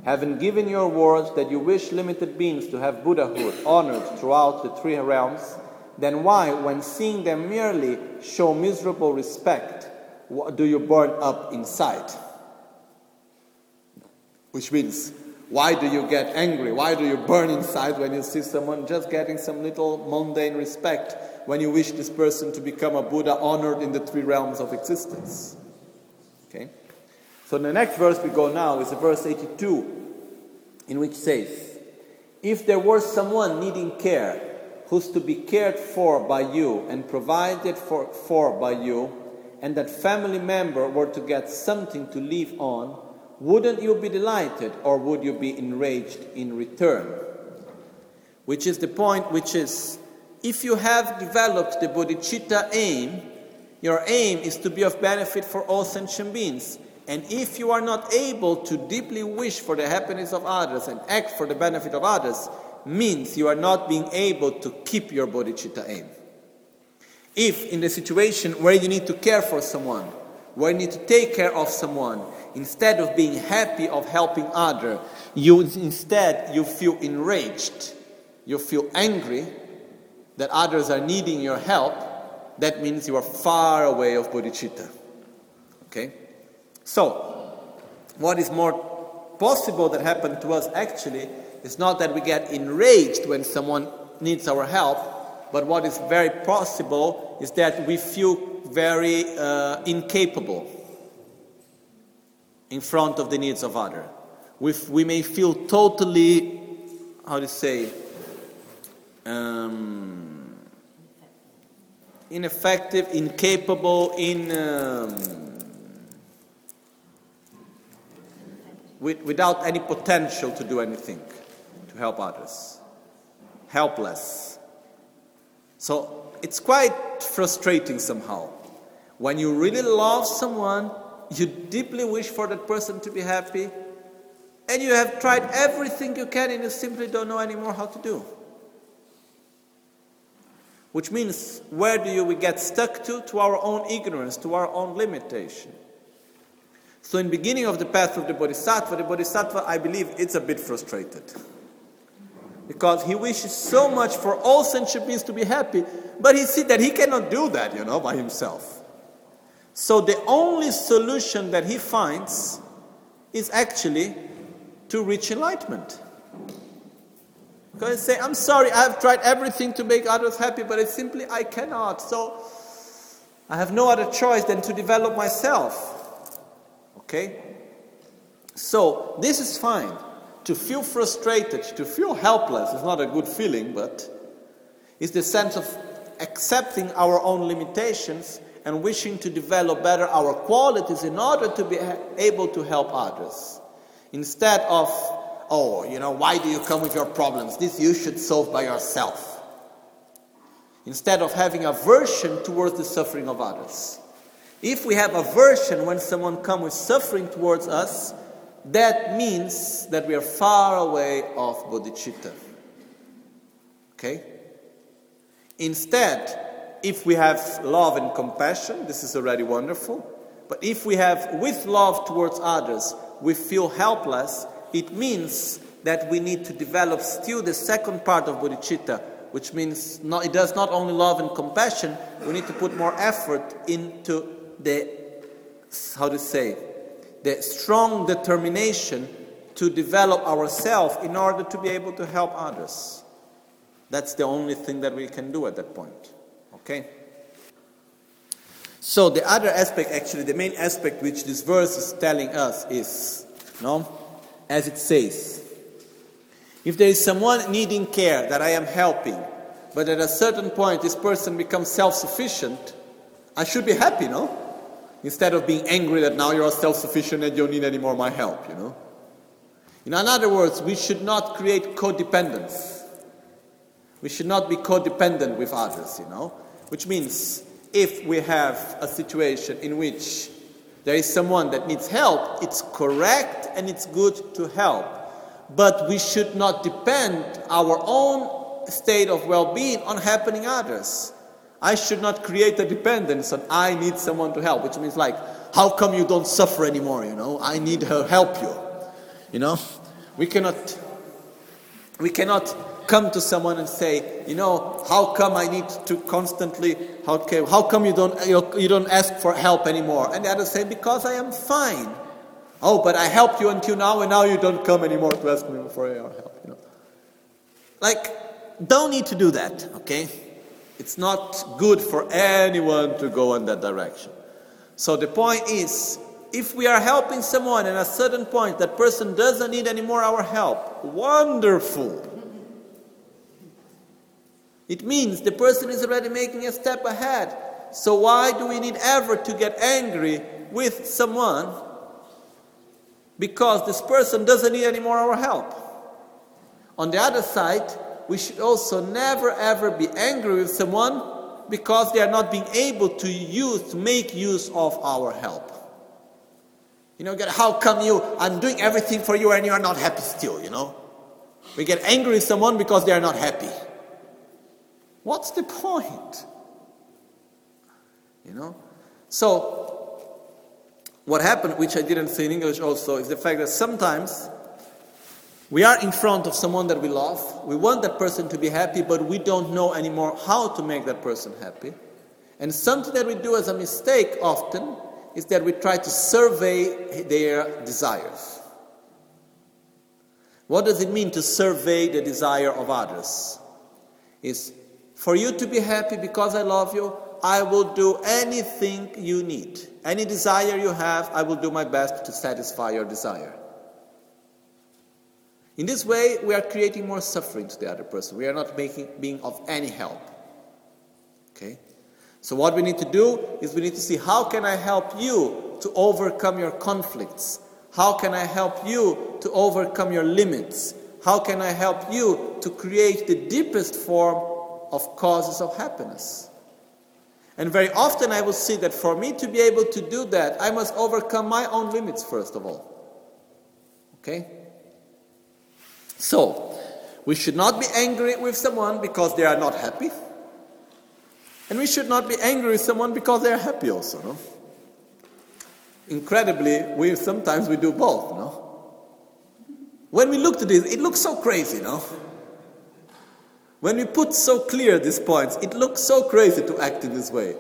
Speaker 1: Having given your words that you wish limited beings to have Buddhahood honored throughout the three realms, then why, when seeing them merely show miserable respect, do you burn up inside? Which means, why do you get angry? Why do you burn inside when you see someone just getting some little mundane respect when you wish this person to become a Buddha honored in the three realms of existence? Okay? So the next verse we go now is verse 82, in which says, If there were someone needing care who's to be cared for by you and provided for, for by you, and that family member were to get something to live on, wouldn't you be delighted or would you be enraged in return? Which is the point, which is if you have developed the bodhicitta aim, your aim is to be of benefit for all sentient beings. And if you are not able to deeply wish for the happiness of others and act for the benefit of others, means you are not being able to keep your bodhicitta aim. If in the situation where you need to care for someone, where you need to take care of someone, instead of being happy of helping other, you instead you feel enraged, you feel angry that others are needing your help, that means you are far away of bodhicitta. Okay? So, what is more possible that happened to us actually is not that we get enraged when someone needs our help, but what is very possible is that we feel very uh, incapable in front of the needs of others. We, we may feel totally, how to say, um, ineffective, incapable, in, um, with, without any potential to do anything to help others, helpless. So it's quite frustrating somehow. When you really love someone, you deeply wish for that person to be happy, and you have tried everything you can and you simply don't know anymore how to do. Which means, where do you, we get stuck to? To our own ignorance, to our own limitation. So, in beginning of the path of the Bodhisattva, the Bodhisattva, I believe, it's a bit frustrated. Because he wishes so much for all sentient beings to be happy, but he sees that he cannot do that, you know, by himself. So the only solution that he finds is actually to reach enlightenment. Because say, I'm sorry, I have tried everything to make others happy, but it's simply I cannot. So I have no other choice than to develop myself. Okay? So this is fine. To feel frustrated, to feel helpless is not a good feeling, but it's the sense of accepting our own limitations and wishing to develop better our qualities in order to be able to help others. Instead of, oh, you know, why do you come with your problems? This you should solve by yourself. Instead of having aversion towards the suffering of others. If we have aversion when someone comes with suffering towards us, that means that we are far away of bodhicitta. Okay? Instead, if we have love and compassion, this is already wonderful. But if we have, with love towards others, we feel helpless, it means that we need to develop still the second part of bodhicitta, which means not, it does not only love and compassion, we need to put more effort into the, how to say, the strong determination to develop ourselves in order to be able to help others. That's the only thing that we can do at that point. Okay? So the other aspect, actually, the main aspect which this verse is telling us is, no, as it says, If there is someone needing care that I am helping, but at a certain point this person becomes self sufficient, I should be happy, no? Instead of being angry that now you're self sufficient and you don't need any more my help, you know? In other words, we should not create codependence. We should not be codependent with others, you know? Which means if we have a situation in which there is someone that needs help, it's correct and it's good to help. But we should not depend our own state of well being on helping others. I should not create a dependence on I need someone to help, which means like, how come you don't suffer anymore? You know, I need her help you. You know, we cannot, we cannot come to someone and say, you know, how come I need to constantly, how, okay, how come you don't, you don't ask for help anymore? And the other say, because I am fine. Oh, but I helped you until now, and now you don't come anymore to ask me for your help. You know, like, don't need to do that. Okay, it's not good for anyone to go in that direction. So the point is, if we are helping someone and at a certain point, that person doesn't need any more our help. Wonderful. It means the person is already making a step ahead. So why do we need ever to get angry with someone? Because this person doesn't need any more our help. On the other side, we should also never ever be angry with someone because they are not being able to use to make use of our help. You know, get how come you I'm doing everything for you and you are not happy still, you know? We get angry with someone because they are not happy. What's the point? You know? So, what happened, which I didn't say in English also, is the fact that sometimes we are in front of someone that we love, we want that person to be happy, but we don't know anymore how to make that person happy. And something that we do as a mistake often is that we try to survey their desires. What does it mean to survey the desire of others? Is for you to be happy because I love you, I will do anything you need. Any desire you have, I will do my best to satisfy your desire. In this way, we are creating more suffering to the other person. We are not making, being of any help. Okay? So what we need to do is we need to see how can I help you to overcome your conflicts? How can I help you to overcome your limits? How can I help you to create the deepest form of causes of happiness. And very often I will see that for me to be able to do that, I must overcome my own limits first of all. Okay? So, we should not be angry with someone because they are not happy. And we should not be angry with someone because they are happy also, no? Incredibly, we sometimes we do both, no? When we look at this, it looks so crazy, no? When we put so clear these points, it looks so crazy to act in this way.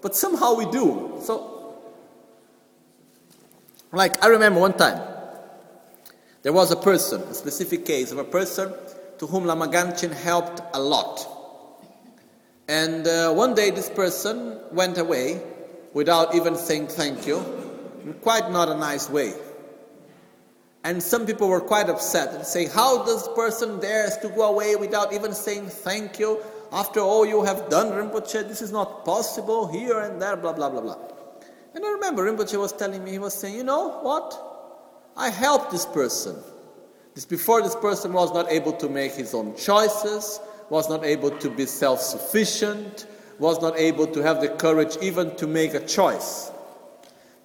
Speaker 1: But somehow we do. So, like, I remember one time, there was a person, a specific case of a person to whom Lama Gangchen helped a lot. And uh, one day this person went away without even saying thank you, in quite not a nice way. And some people were quite upset and saying, How does this person dares to go away without even saying thank you? After all you have done, Rinpoche, this is not possible here and there, blah, blah, blah, blah. And I remember Rinpoche was telling me, he was saying, You know what? I helped this person. This before this person was not able to make his own choices, was not able to be self sufficient, was not able to have the courage even to make a choice.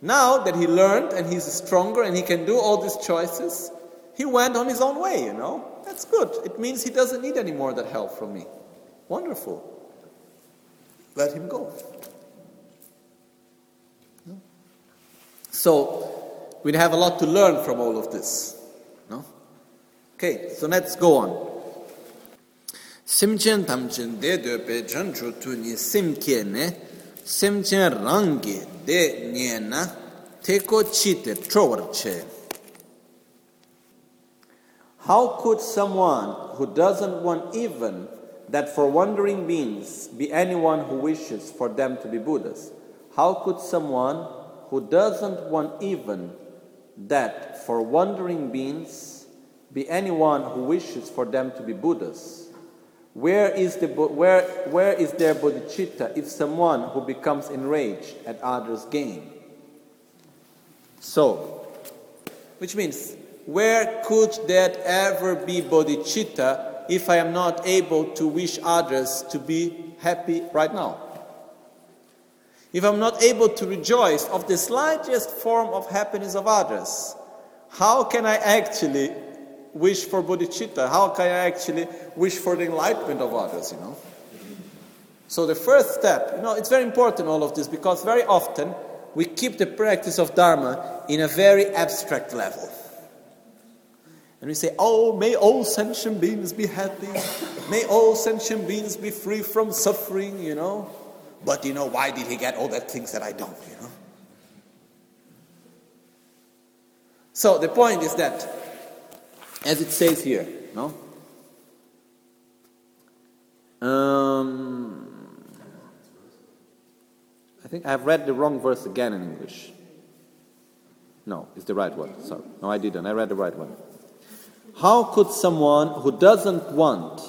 Speaker 1: Now that he learned and he's stronger and he can do all these choices, he went on his own way, you know. That's good. It means he doesn't need any more that help from me. Wonderful. Let him go. So, we have a lot to learn from all of this. No? Okay, so let's go on. Simchen tamchen de de pe chan chu tu ni ne simchen rangi de nye na teko trowar che. How could someone who doesn't want even that for wandering beings be anyone who wishes for them to be Buddhas? How could someone who doesn't want even that for wandering beings be anyone who wishes for them to be Buddhas. Where is, the, where, where is their bodhicitta if someone who becomes enraged at others' gain? So, which means, where could that ever be bodhicitta if I am not able to wish others to be happy right now? If I'm not able to rejoice of the slightest form of happiness of others, how can I actually wish for bodhicitta? How can I actually wish for the enlightenment of others, you know? So the first step, you know, it's very important all of this because very often we keep the practice of Dharma in a very abstract level. And we say, oh, may all sentient beings be happy. May all sentient beings be free from suffering, you know. But, you know, why did he get all the things that I don't, you know? So the point is that, as it says here, no? Um, I think I've read the wrong verse again in English. No, it's the right one. Sorry. No, I didn't. I read the right one. How could someone who doesn't want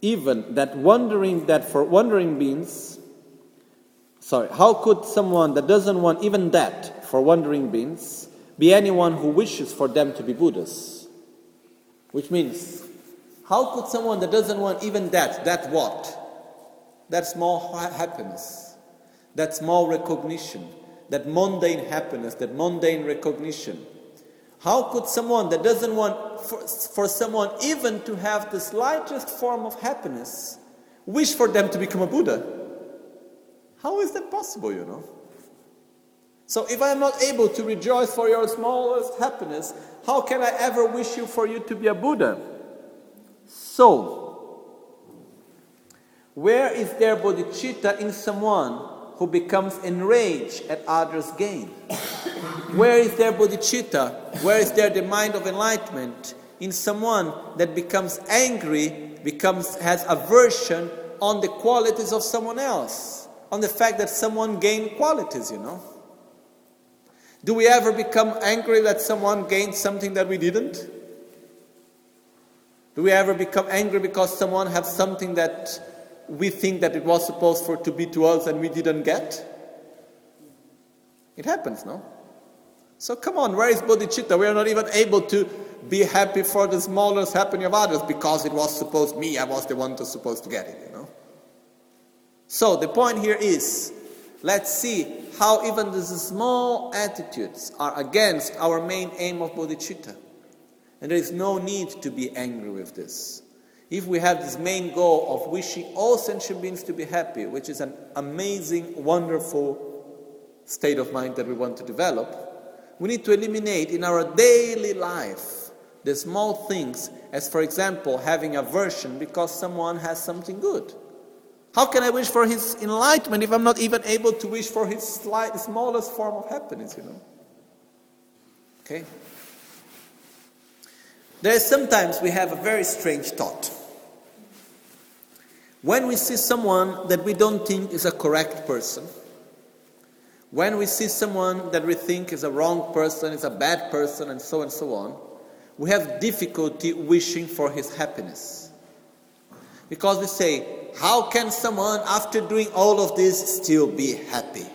Speaker 1: even that wondering that for wandering beings sorry how could someone that doesn't want even that for wandering beings be anyone who wishes for them to be buddhas which means how could someone that doesn't want even that that what that small happiness that small recognition that mundane happiness that mundane recognition how could someone that doesn't want for, for someone even to have the slightest form of happiness wish for them to become a Buddha? How is that possible, you know? So if I am not able to rejoice for your smallest happiness, how can I ever wish you for you to be a Buddha? So, where is there bodhicitta in someone who becomes enraged at others' gain? Where is their bodhicitta? Where is there the mind of enlightenment in someone that becomes angry, becomes has aversion on the qualities of someone else, on the fact that someone gained qualities, you know? Do we ever become angry that someone gained something that we didn't? Do we ever become angry because someone has something that we think that it was supposed for to be to us and we didn't get? It happens, no? So come on, where is bodhicitta? We are not even able to be happy for the smallest happening of others because it was supposed me, I was the one that's supposed to get it, you know? So the point here is let's see how even these small attitudes are against our main aim of bodhicitta. And there is no need to be angry with this. If we have this main goal of wishing all sentient beings to be happy, which is an amazing, wonderful state of mind that we want to develop, we need to eliminate in our daily life the small things, as for example, having aversion because someone has something good. How can I wish for his enlightenment if I'm not even able to wish for his slight, smallest form of happiness, you know? Okay? There is sometimes we have a very strange thought. When we see someone that we don't think is a correct person, when we see someone that we think is a wrong person, is a bad person, and so and so on, we have difficulty wishing for his happiness. Because we say, how can someone, after doing all of this, still be happy?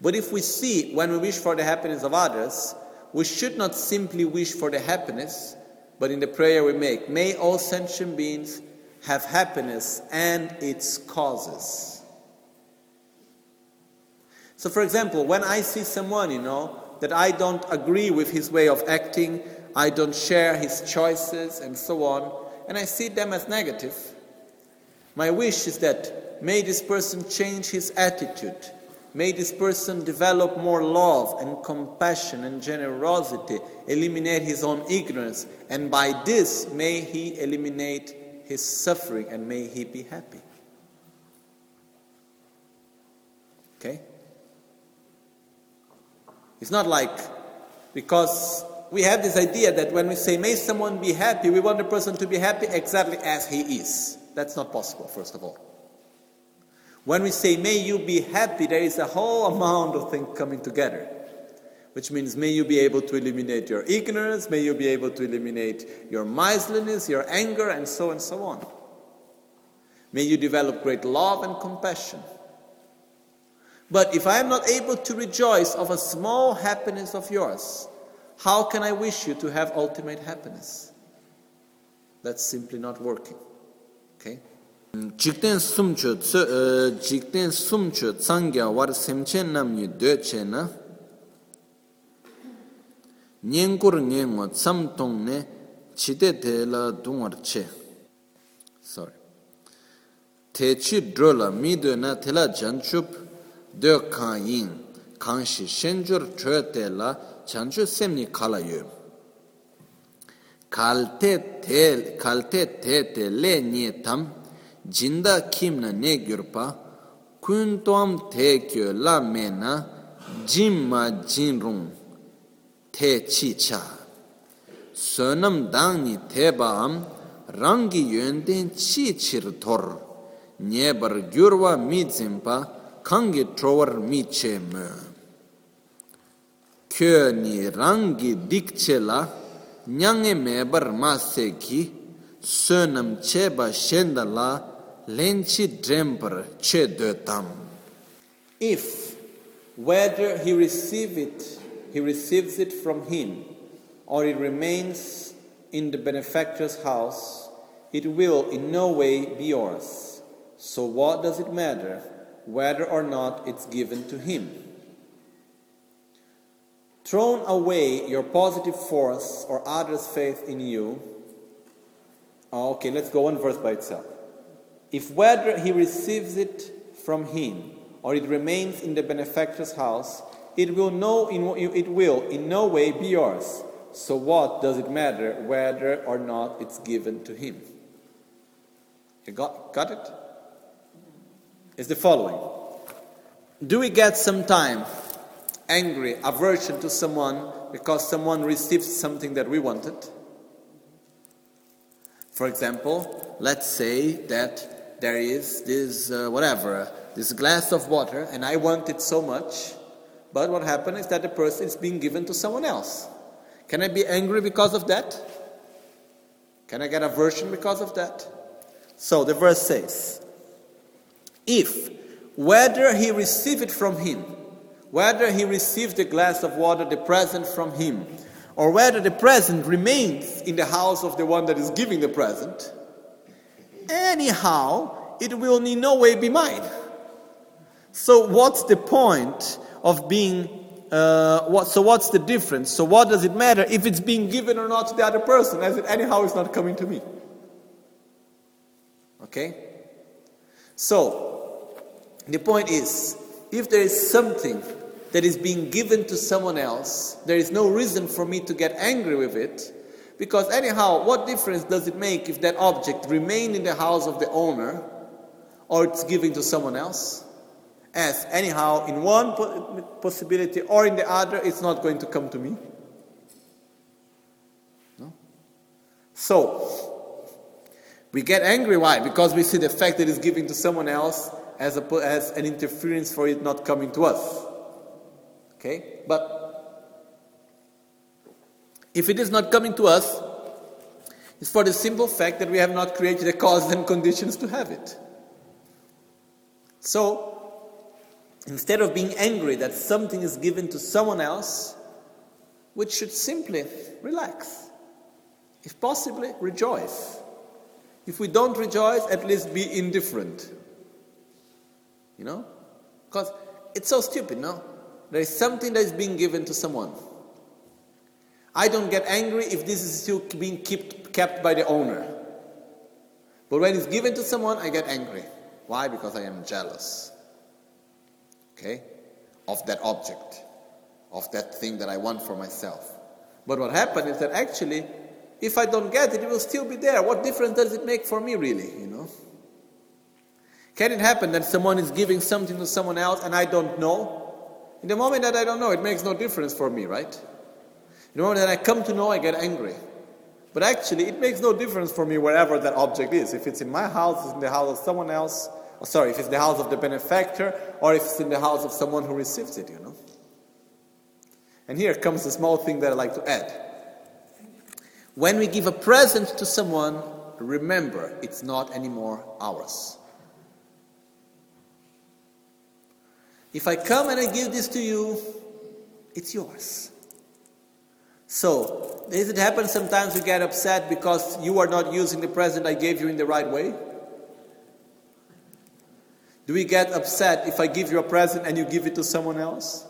Speaker 1: But if we see, when we wish for the happiness of others, we should not simply wish for the happiness, but in the prayer we make, may all sentient beings have happiness and its causes. So, for example, when I see someone, you know, that I don't agree with his way of acting, I don't share his choices, and so on, and I see them as negative, my wish is that may this person change his attitude, may this person develop more love and compassion and generosity, eliminate his own ignorance, and by this may he eliminate his suffering and may he be happy. Okay? It's not like because we have this idea that when we say may someone be happy, we want the person to be happy exactly as he is. That's not possible, first of all. When we say may you be happy, there is a whole amount of things coming together. Which means, may you be able to eliminate your ignorance, may you be able to eliminate your miserliness, your anger, and so and so on. May you develop great love and compassion. But if I am not able to rejoice of a small happiness of yours, How can I wish you to have ultimate happiness? That's simply not working. Okay?
Speaker 2: Jikten sumcho e, jikten sumchu tsangya war semchen nam ni de che na nyengur nyengo tsamtong ne chide de la dungwar che sorry te chi dro la mi de na te la jan chup de kan yin kan shi shenjur chö te la chanchu semni kala yu. Kalte te, kalte te te le nye tam, jinda kim na ne gyurpa, kun tuam te kyo la me na, jim ma jin rung, te chi cha. Sönam dang ni te ba am, rangi yönden chi chir tor, nye bar gyurwa mi zimpa, kangi trowar mi che mö. Kyo ni rangi dik che la nyange me bar ma se ki la dremper che tam
Speaker 1: if whether he receive it he receives it from him or it remains in the benefactor's house it will in no way be yours. So what does it matter whether or not it's given to him thrown away your positive force or others faith in you oh, okay let's go one verse by itself if whether he receives it from him or it remains in the benefactor's house, it will, no, it will in no way be yours. So, what does it matter whether or not it's given to him? You got, got it? It's the following Do we get some time angry, aversion to someone because someone received something that we wanted? For example, let's say that there is this, uh, whatever, this glass of water, and I want it so much, but what happened is that the person is being given to someone else. Can I be angry because of that? Can I get aversion because of that? So the verse says, if whether he received it from him, whether he received the glass of water, the present from him, or whether the present remains in the house of the one that is giving the present, anyhow, it will in no way be mine. So, what's the point of being? Uh, what, so, what's the difference? So, what does it matter if it's being given or not to the other person, as it anyhow is not coming to me? Okay? So, the point is if there is something that is being given to someone else, there is no reason for me to get angry with it because, anyhow, what difference does it make if that object remain in the house of the owner or it's given to someone else? As, anyhow, in one possibility or in the other, it's not going to come to me. No? So, we get angry. Why? Because we see the fact that it's given to someone else as, a, as an interference for it not coming to us. Okay? But if it is not coming to us, it's for the simple fact that we have not created the causes and conditions to have it. So, instead of being angry that something is given to someone else, we should simply relax. If possibly, rejoice. If we don't rejoice, at least be indifferent. You know? Because it's so stupid, no? There is something that is being given to someone. I don't get angry if this is still being kept, kept by the owner. But when it's given to someone, I get angry. Why? Because I am jealous. Okay? Of that object, of that thing that I want for myself. But what happened is that actually, if I don't get it, it will still be there. What difference does it make for me, really? You know? Can it happen that someone is giving something to someone else and I don't know? In the moment that I don't know, it makes no difference for me, right? In the moment that I come to know, I get angry. But actually, it makes no difference for me wherever that object is. If it's in my house, it's in the house of someone else. Or sorry, if it's the house of the benefactor, or if it's in the house of someone who receives it, you know. And here comes a small thing that I like to add. When we give a present to someone, remember it's not anymore ours. If I come and I give this to you, it's yours. So, does it happen sometimes we get upset because you are not using the present I gave you in the right way? Do we get upset if I give you a present and you give it to someone else?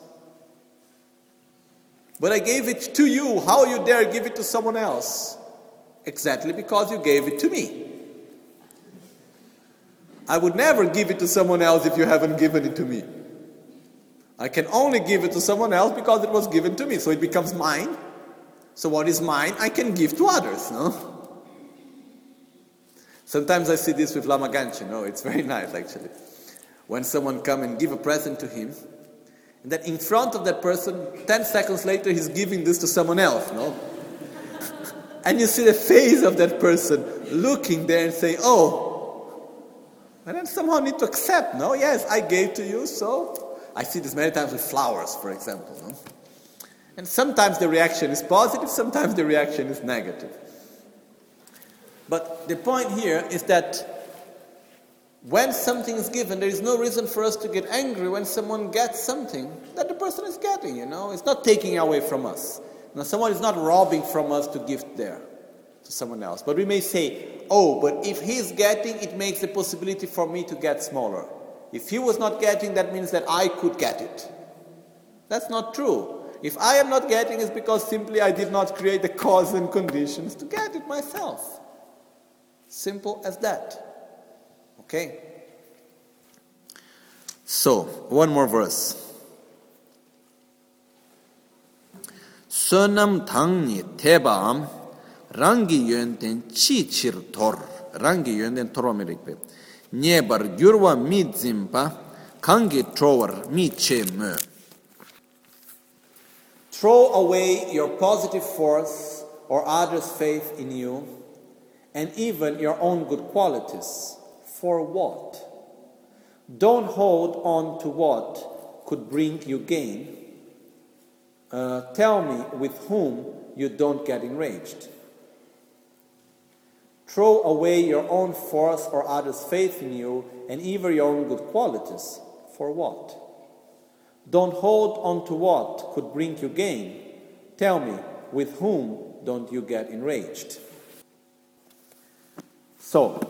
Speaker 1: But I gave it to you. How you dare give it to someone else? Exactly because you gave it to me. I would never give it to someone else if you haven't given it to me. I can only give it to someone else because it was given to me. So it becomes mine. So what is mine, I can give to others, no? Sometimes I see this with Lama Gangchen, no? It's very nice actually when someone come and give a present to him, and then in front of that person, 10 seconds later, he's giving this to someone else, no? and you see the face of that person looking there and saying, oh, and then somehow need to accept, no? Yes, I gave to you, so I see this many times with flowers, for example, no? And sometimes the reaction is positive, sometimes the reaction is negative. But the point here is that when something is given, there is no reason for us to get angry when someone gets something that the person is getting, you know. It's not taking away from us. Now, someone is not robbing from us to give there to someone else. But we may say, oh, but if he's getting, it makes the possibility for me to get smaller. If he was not getting, that means that I could get it. That's not true. If I am not getting, it's because simply I did not create the cause and conditions to get it myself. Simple as that. Okay? So, one more verse.
Speaker 4: Sonam tangni tebam rangi yönden chi chir tor rangi yönden toromerikpe nyebar gyurwa mi kangi trower mi che
Speaker 1: Throw away your positive force or others' faith in you and even your own good qualities for what? Don't hold on to what could bring you gain. Uh, tell me with whom you don't get enraged. Throw away your own force or others' faith in you and even your own good qualities. For what? Don't hold on to what could bring you gain. Tell me, with whom don't you get enraged? So,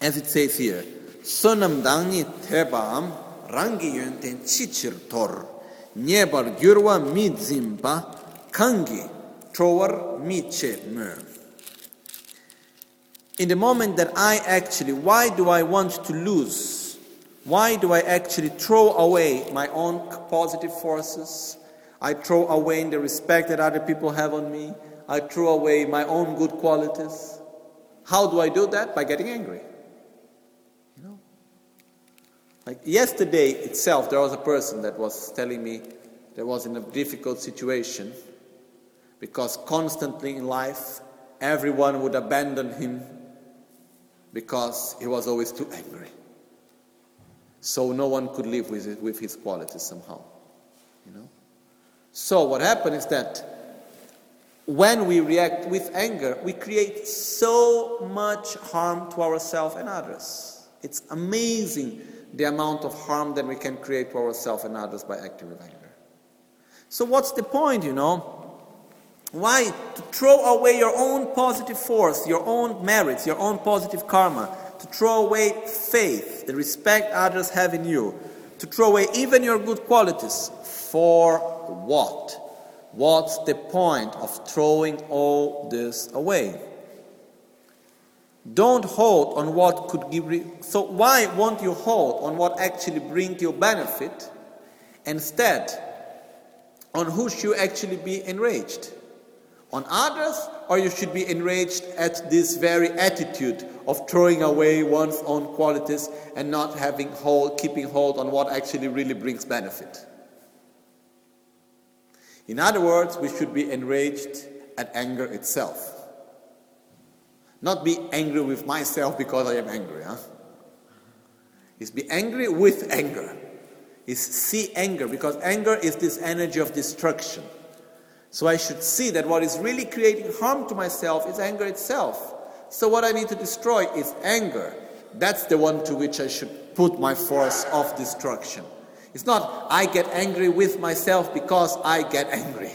Speaker 1: as it says here, sonam dangi tebam rangi yönten chichir tor, nyebar gyurwa mi zimba kangi trowar mi mer. In the moment that I actually, why do I want to lose? Why do I actually throw away my own positive forces? I throw away the respect that other people have on me. I throw away my own good qualities. How do I do that? By getting angry. You know? Like yesterday itself, there was a person that was telling me that was in a difficult situation because constantly in life, everyone would abandon him because he was always too angry. So no one could live with, it, with his qualities somehow. You know? So what happened is that when we react with anger, we create so much harm to ourselves and others. It's amazing the amount of harm that we can create to ourselves and others by acting with anger. So, what's the point, you know? Why to throw away your own positive force, your own merits, your own positive karma, to throw away faith, the respect others have in you, to throw away even your good qualities. For what? What's the point of throwing all this away? Don't hold on what could give. Re- so why won't you hold on what actually bring you benefit, instead, on who should actually be enraged? On others, or you should be enraged at this very attitude of throwing away one's own qualities and not having hold, keeping hold on what actually really brings benefit. In other words, we should be enraged at anger itself. Not be angry with myself because I am angry. Huh? Is be angry with anger. is see anger, because anger is this energy of destruction. So I should see that what is really creating harm to myself is anger itself. So what I need to destroy is anger. That's the one to which I should put my force of destruction. It's not I get angry with myself because I get angry.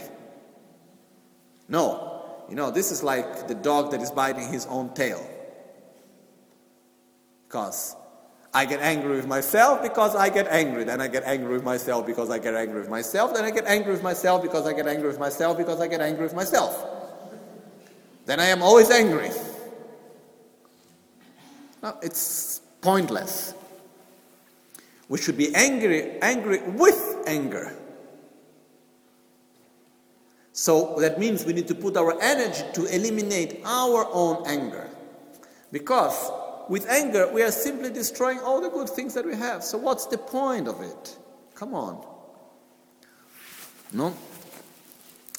Speaker 1: No. You know, this is like the dog that is biting his own tail. Because I get angry with myself because I get angry. Then I get angry with myself because I get angry with myself. Then I get angry with myself because I get angry with myself because I get angry with myself. Then I am always angry. No, it's pointless. We should be angry, angry with anger. So that means we need to put our energy to eliminate our own anger. Because with anger, we are simply destroying all the good things that we have. So what's the point of it? Come on. No?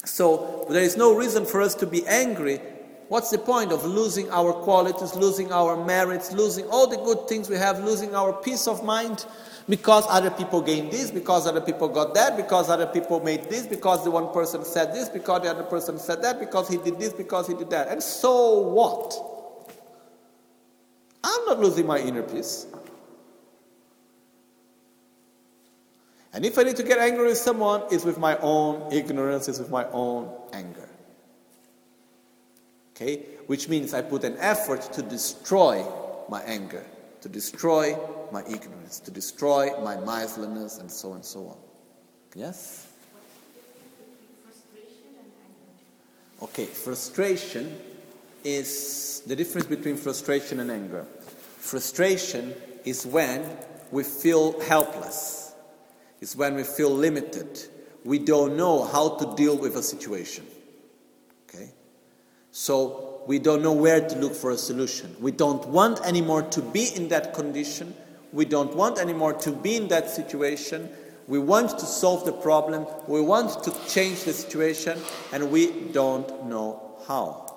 Speaker 1: So there is no reason for us to be angry. What's the point of losing our qualities, losing our merits, losing all the good things we have, losing our peace of mind because other people gained this, because other people got that, because other people made this, because the one person said this, because the other person said that, because he did this, because he did that. And so what? I'm not losing my inner peace. And if I need to get angry with someone, it's with my own ignorance, it's with my own anger. Okay? Which means I put an effort to destroy my anger, to destroy my ignorance, to destroy my miserliness, and so on and so on. Yes? Okay, frustration is the difference between frustration and anger. Frustration is when we feel helpless, it's when we feel limited. We don't know how to deal with a situation. Okay? So we don't know where to look for a solution. We don't want anymore to be in that condition. We don't want anymore to be in that situation. We want to solve the problem. We want to change the situation, and we don't know how.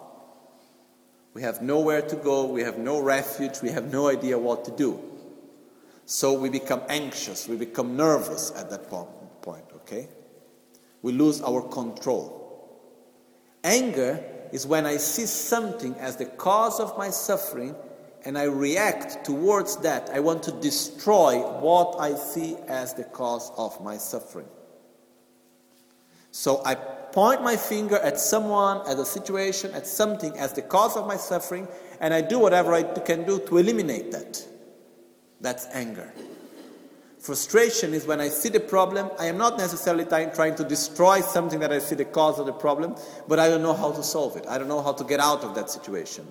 Speaker 1: We have nowhere to go, we have no refuge, we have no idea what to do. So we become anxious, we become nervous at that point, okay? We lose our control. Anger is when I see something as the cause of my suffering and I react towards that. I want to destroy what I see as the cause of my suffering. So I point my finger at someone, at a situation, at something as the cause of my suffering, and I do whatever I can do to eliminate that. That's anger. Frustration is when I see the problem, I am not necessarily trying to destroy something that I see the cause of the problem, but I don't know how to solve it. I don't know how to get out of that situation.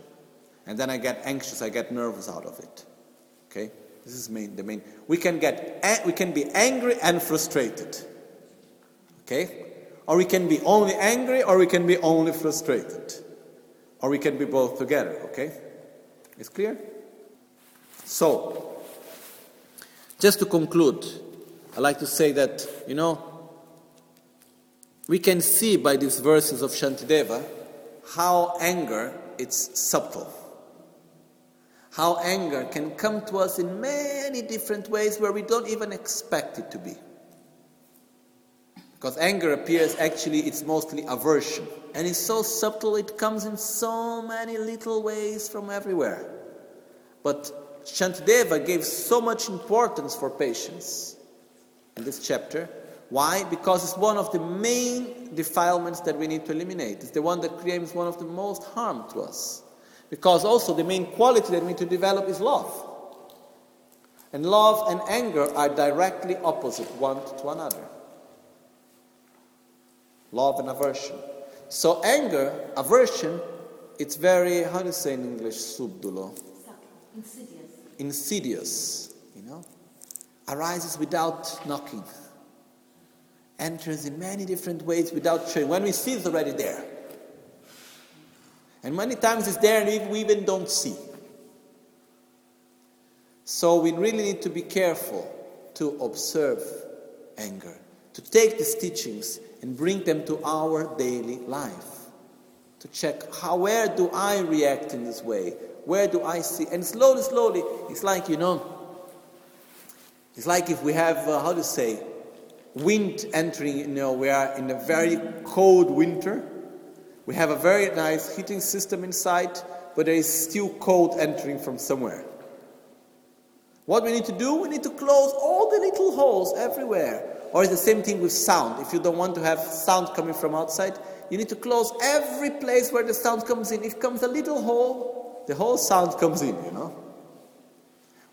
Speaker 1: And then I get anxious, I get nervous out of it. Okay? This is main, the main. We can get we can be angry and frustrated. Okay? Or we can be only angry or we can be only frustrated. Or we can be both together, okay? It's clear? So, just to conclude, I like to say that, you know, we can see by these verses of Shantideva how anger is subtle. How anger can come to us in many different ways where we don't even expect it to be. Because anger appears actually, it's mostly aversion. And it's so subtle, it comes in so many little ways from everywhere. But Shantideva gave so much importance for patience in this chapter. Why? Because it's one of the main defilements that we need to eliminate. It's the one that creates one of the most harm to us. Because also the main quality that we need to develop is love. And love and anger are directly opposite one to another love and aversion. So anger, aversion, it's very, how do you say in English, subdulo?
Speaker 3: Insidious.
Speaker 1: Insidious, you know? Arises without knocking. Enters in many different ways without showing. When we see it's already there. And many times it's there and we even don't see. So we really need to be careful to observe anger, to take these teachings and bring them to our daily life. To check how, where do I react in this way? Where do I see? And slowly, slowly, it's like, you know,
Speaker 3: It's like if we have, uh, how to say, wind entering, you know, we are in a very cold winter. We have a very nice heating system inside, but there is still cold entering from somewhere. What we need to do, we need to close all the little holes everywhere. Or it's the same thing with sound. If you don't want to have sound coming from outside, you need to close every place where the sound comes in. If comes a little hole, the whole sound comes in, you know.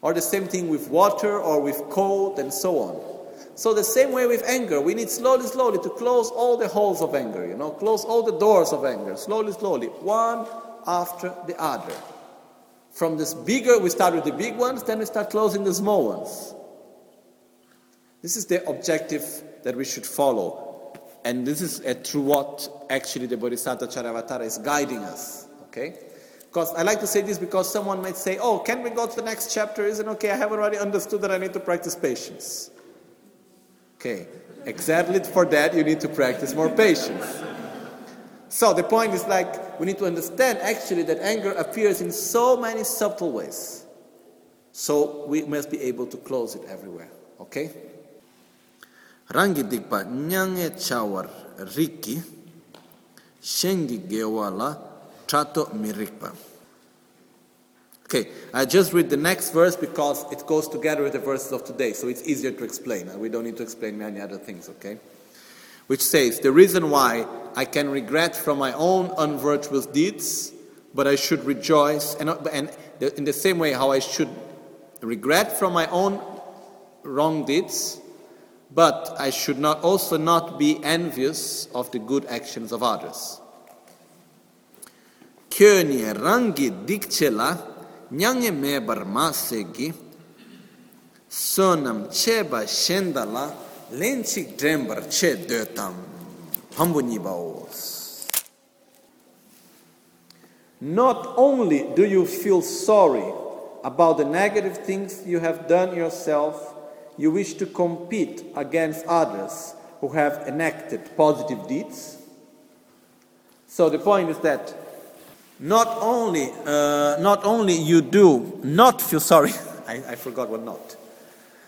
Speaker 3: Or the same thing with water or with cold and so on. So the same way with anger, we need slowly, slowly to close all the holes of anger, you know, close all the doors of anger, slowly, slowly, one after the other. From this bigger, we start with the big ones, then we start closing the small ones. This is the objective that we should follow. And this is uh, through what actually the Bodhisattvacharyavatara is guiding us. Okay? Because I like to say this because someone might say, Oh, can we go to the next chapter? Isn't okay? I have already understood that I need to practice patience. Okay, exactly for that you need to practice more patience. So the point is like we need to understand actually that anger appears in so many subtle ways. So we must be able to close it everywhere. Okay?
Speaker 2: Rangi dikpa nyange chawar riki shengi gewala trato mirikpa.
Speaker 3: Okay, I just read the next verse because it goes together with the verses of today, so it's easier to explain. Uh, we don't need to explain many other things, okay? Which says, The reason why I can regret from my own unvirtuous deeds, but I should rejoice, and, and in the same way how I should regret from my own wrong deeds, but I should not also not be envious of the good actions of others.
Speaker 2: Kyöni rangi dikchela nyange me bar ma se gi sonam che ba shenda la lenchik drembar che de tam hambu ni ba
Speaker 1: Not only do you feel sorry about the negative things you have done yourself, you wish to compete against others who have enacted positive deeds. So the point is that not only, uh, not only you do not feel sorry, I, I forgot what not.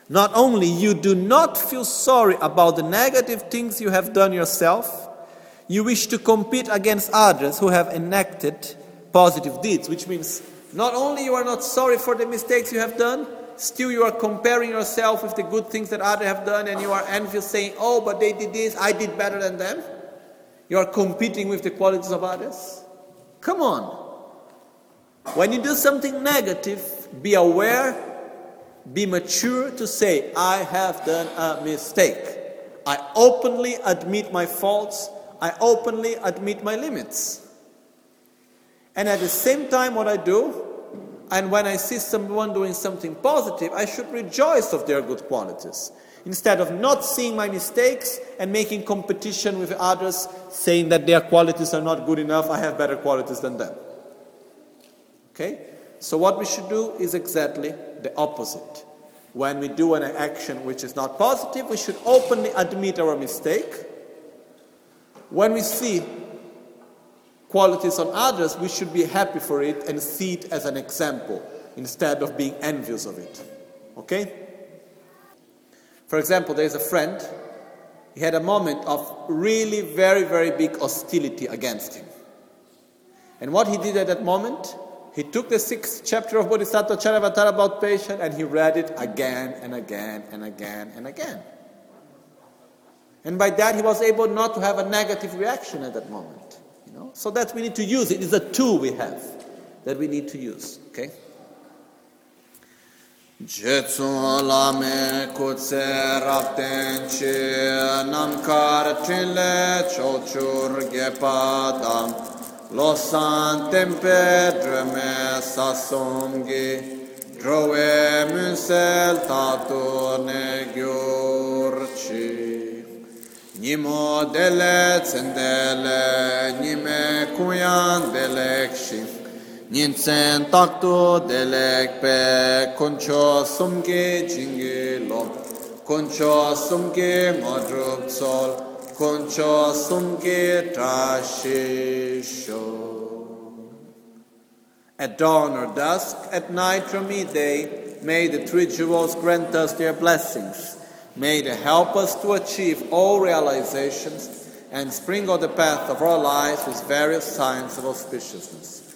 Speaker 1: Not only you do not feel sorry about the negative things you have done yourself, you wish to compete against others who have enacted positive deeds, which means not only you are not sorry for the mistakes you have done, still you are comparing yourself with the good things that others have done and you are envious saying, oh, but they did this, I did better than them. You are competing with the qualities of others. Come on. When you do something negative, be aware, be mature to say, I have done a mistake. I openly admit my faults, I openly admit my limits. And at the same time, what I do, and when I see someone doing something positive, I should rejoice of their good qualities. Instead of not seeing my mistakes and making competition with others, saying that their qualities are not good enough, I have better qualities than them. Okay? So, what we should do is exactly the opposite. When we do an action which is not positive, we should openly admit our mistake. When we see qualities on others, we should be happy for it and see it as an example instead of being envious of it. Okay? For example, there's a friend, he had a moment of really very, very big hostility against him. And what he did at that moment, he took the sixth chapter of Bodhisattvacharyavatara about patience and he read it again and again and again and again. And by that, he was able not to have a negative reaction at that moment. You know? So that we need to use. It's a tool we have that we need to use. Okay?
Speaker 2: Jetsu lame kutse rapten chi namkar chile chochur gepadam losan tempe dreme sasongi drove musel tatu ne gyurchi Nimo dele tsendele nime kuyan delek delekshi Ninsen takto delek pe koncho sumke jingi lo. Koncho sumke madrup sol koncho sumke trashisho At dawn or dusk, at night or midday,
Speaker 1: may the three jewels grant us their blessings. May they help us to achieve all realizations and sprinkle the path of our lives with various signs of auspiciousness.